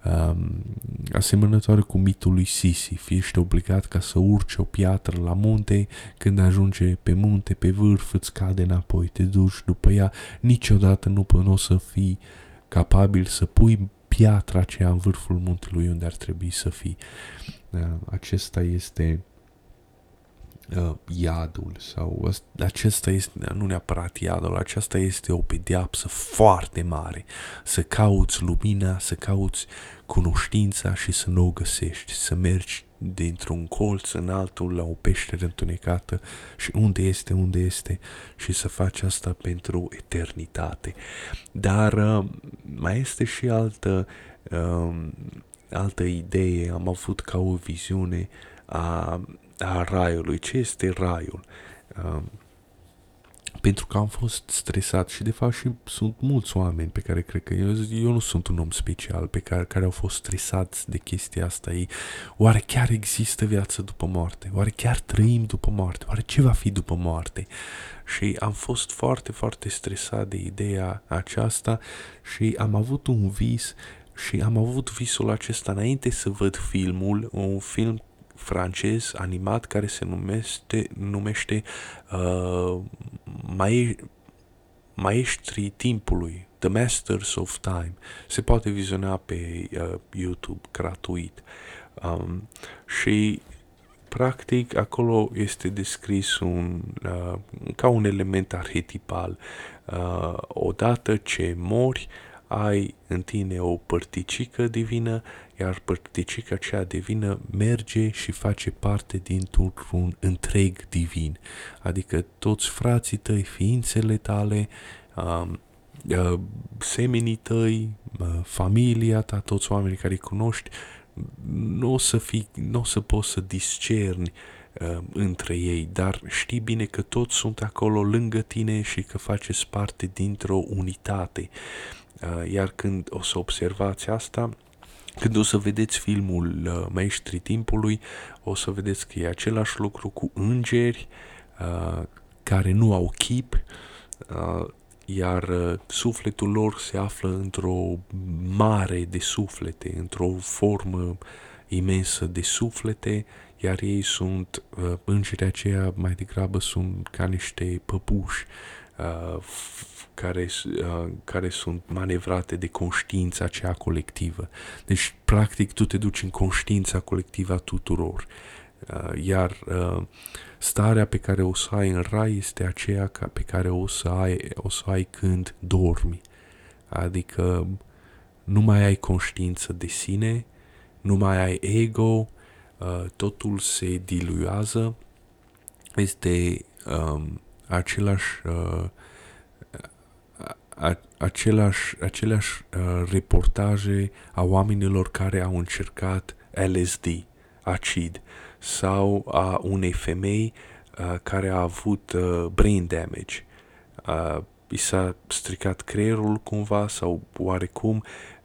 um, asemănătoare cu mitul lui Sisif, ești obligat ca să urci o piatră la munte, când ajunge pe munte, pe vârf, îți cade înapoi, te duci după ea, niciodată nu, nu o să fii capabil să pui piatra aceea în vârful muntelui unde ar trebui să fii. Da, acesta este uh, iadul sau acesta este, nu neapărat iadul, aceasta este o pedeapsă foarte mare. Să cauți lumina, să cauți cunoștința și să nu o găsești, să mergi dintr-un colț în altul la o peșteră întunecată și unde este, unde este și să faci asta pentru eternitate. Dar uh, mai este și altă uh, altă idee am avut ca o viziune a, a raiului. Ce este raiul? Uh, pentru că am fost stresat și de fapt și sunt mulți oameni pe care cred că eu, eu nu sunt un om special pe care, care au fost stresați de chestia asta. Ei, oare chiar există viață după moarte? Oare chiar trăim după moarte? Oare ce va fi după moarte? Și am fost foarte, foarte stresat de ideea aceasta și am avut un vis și am avut visul acesta înainte să văd filmul, un film francez animat care se numește, numește uh, Mae- Maestrii Timpului, The Masters of Time. Se poate viziona pe uh, YouTube gratuit. Um, și practic acolo este descris un, uh, ca un element arhetipal. Uh, odată ce mori, ai în tine o părticică divină, iar părticica cea divină merge și face parte dintr-un întreg divin. Adică toți frații tăi, ființele tale, um, uh, semenii tăi, uh, familia ta, toți oamenii care îi cunoști, nu o să, fii, nu o să poți să discerni uh, între ei, dar știi bine că toți sunt acolo lângă tine și că faceți parte dintr-o unitate. Uh, iar când o să observați asta, când o să vedeți filmul uh, Maestrii Timpului, o să vedeți că e același lucru cu îngeri uh, care nu au chip, iar sufletul lor se află într-o mare de suflete, într-o formă imensă de suflete, iar ei sunt, îngerii aceia mai degrabă sunt ca niște păpuși care, uh, care sunt manevrate de conștiința aceea colectivă. Deci, practic, tu te duci în conștiința colectivă a tuturor. Uh, iar uh, starea pe care o să ai în rai este aceea ca, pe care o să, ai, o să ai când dormi. Adică nu mai ai conștiință de sine, nu mai ai ego, uh, totul se diluează, este um, același uh, același, aceleași uh, reportaje a oamenilor care au încercat LSD. acid sau a unei femei uh, care a avut uh, brain damage. Uh, i s-a stricat creierul cumva sau oarecum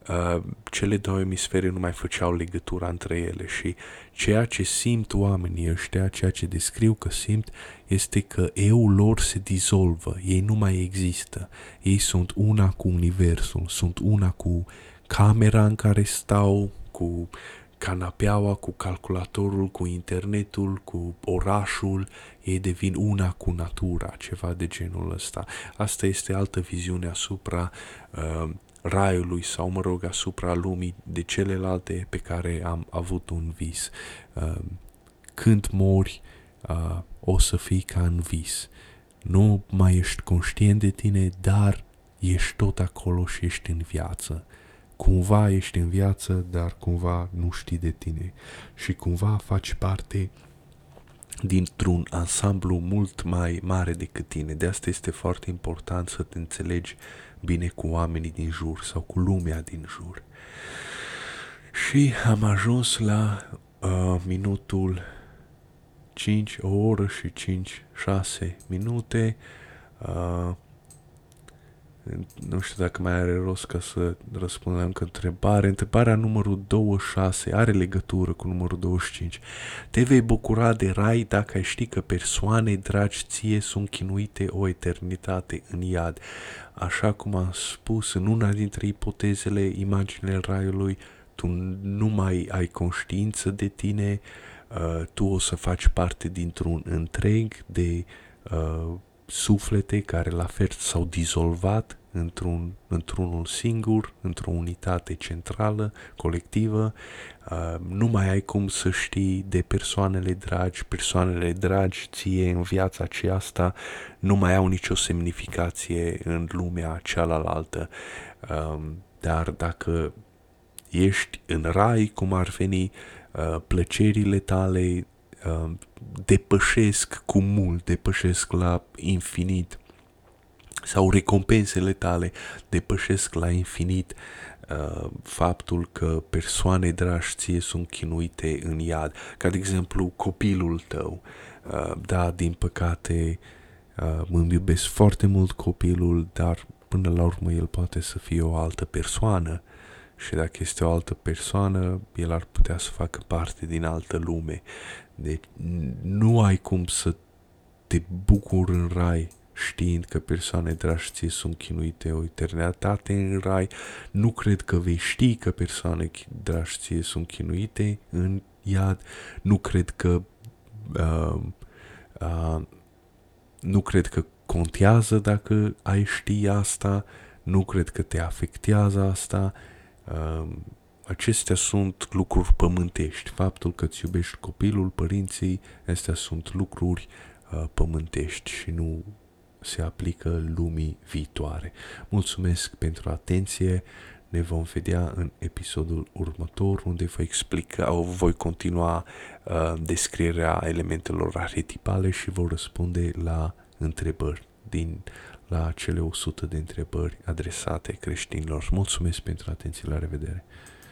uh, cele două emisfere nu mai făceau legătura între ele și ceea ce simt oamenii ăștia, ceea ce descriu că simt, este că eu lor se dizolvă, ei nu mai există, ei sunt una cu universul, sunt una cu camera în care stau, cu canapeaua, cu calculatorul, cu internetul, cu orașul, ei devin una cu natura, ceva de genul ăsta. Asta este altă viziune asupra uh, raiului sau, mă rog, asupra lumii de celelalte pe care am avut un vis. Uh, când mori, uh, o să fii ca în vis. Nu mai ești conștient de tine, dar ești tot acolo și ești în viață. Cumva ești în viață, dar cumva nu știi de tine și cumva faci parte dintr-un ansamblu mult mai mare decât tine. De asta este foarte important să te înțelegi bine cu oamenii din jur sau cu lumea din jur. Și am ajuns la uh, minutul 5, o oră și 5, 6 minute. Uh, nu știu dacă mai are rost ca să răspund la încă întrebare. Întrebarea numărul 26 are legătură cu numărul 25. Te vei bucura de rai dacă ai ști că persoane dragi ție sunt chinuite o eternitate în iad. Așa cum am spus în una dintre ipotezele, imaginele raiului, tu nu mai ai conștiință de tine, uh, tu o să faci parte dintr-un întreg de uh, suflete care la fel s-au dizolvat într-un, într-unul singur, într-o unitate centrală, colectivă. Uh, nu mai ai cum să știi de persoanele dragi, persoanele dragi ție în viața aceasta nu mai au nicio semnificație în lumea cealaltă. Uh, dar dacă ești în rai, cum ar veni, uh, plăcerile tale uh, depășesc cu mult, depășesc la infinit sau recompensele tale depășesc la infinit uh, faptul că persoane dragi ție sunt chinuite în iad, ca de exemplu copilul tău. Uh, da, din păcate uh, îmi iubesc foarte mult copilul, dar până la urmă el poate să fie o altă persoană și dacă este o altă persoană, el ar putea să facă parte din altă lume. Deci nu ai cum să te bucuri în rai știind că persoane dragi ție sunt chinuite o eternitate în rai. Nu cred că vei ști că persoane dragi ție sunt chinuite în iad. Nu cred că uh, uh, nu cred că contează dacă ai ști asta, nu cred că te afectează asta. Uh, acestea sunt lucruri pământești. Faptul că îți iubești copilul, părinții, astea sunt lucruri uh, pământești și nu se aplică lumii viitoare. Mulțumesc pentru atenție. Ne vom vedea în episodul următor unde voi explica, voi continua uh, descrierea elementelor arhetipale și voi răspunde la întrebări din la cele 100 de întrebări adresate creștinilor. Mulțumesc pentru atenție, la revedere!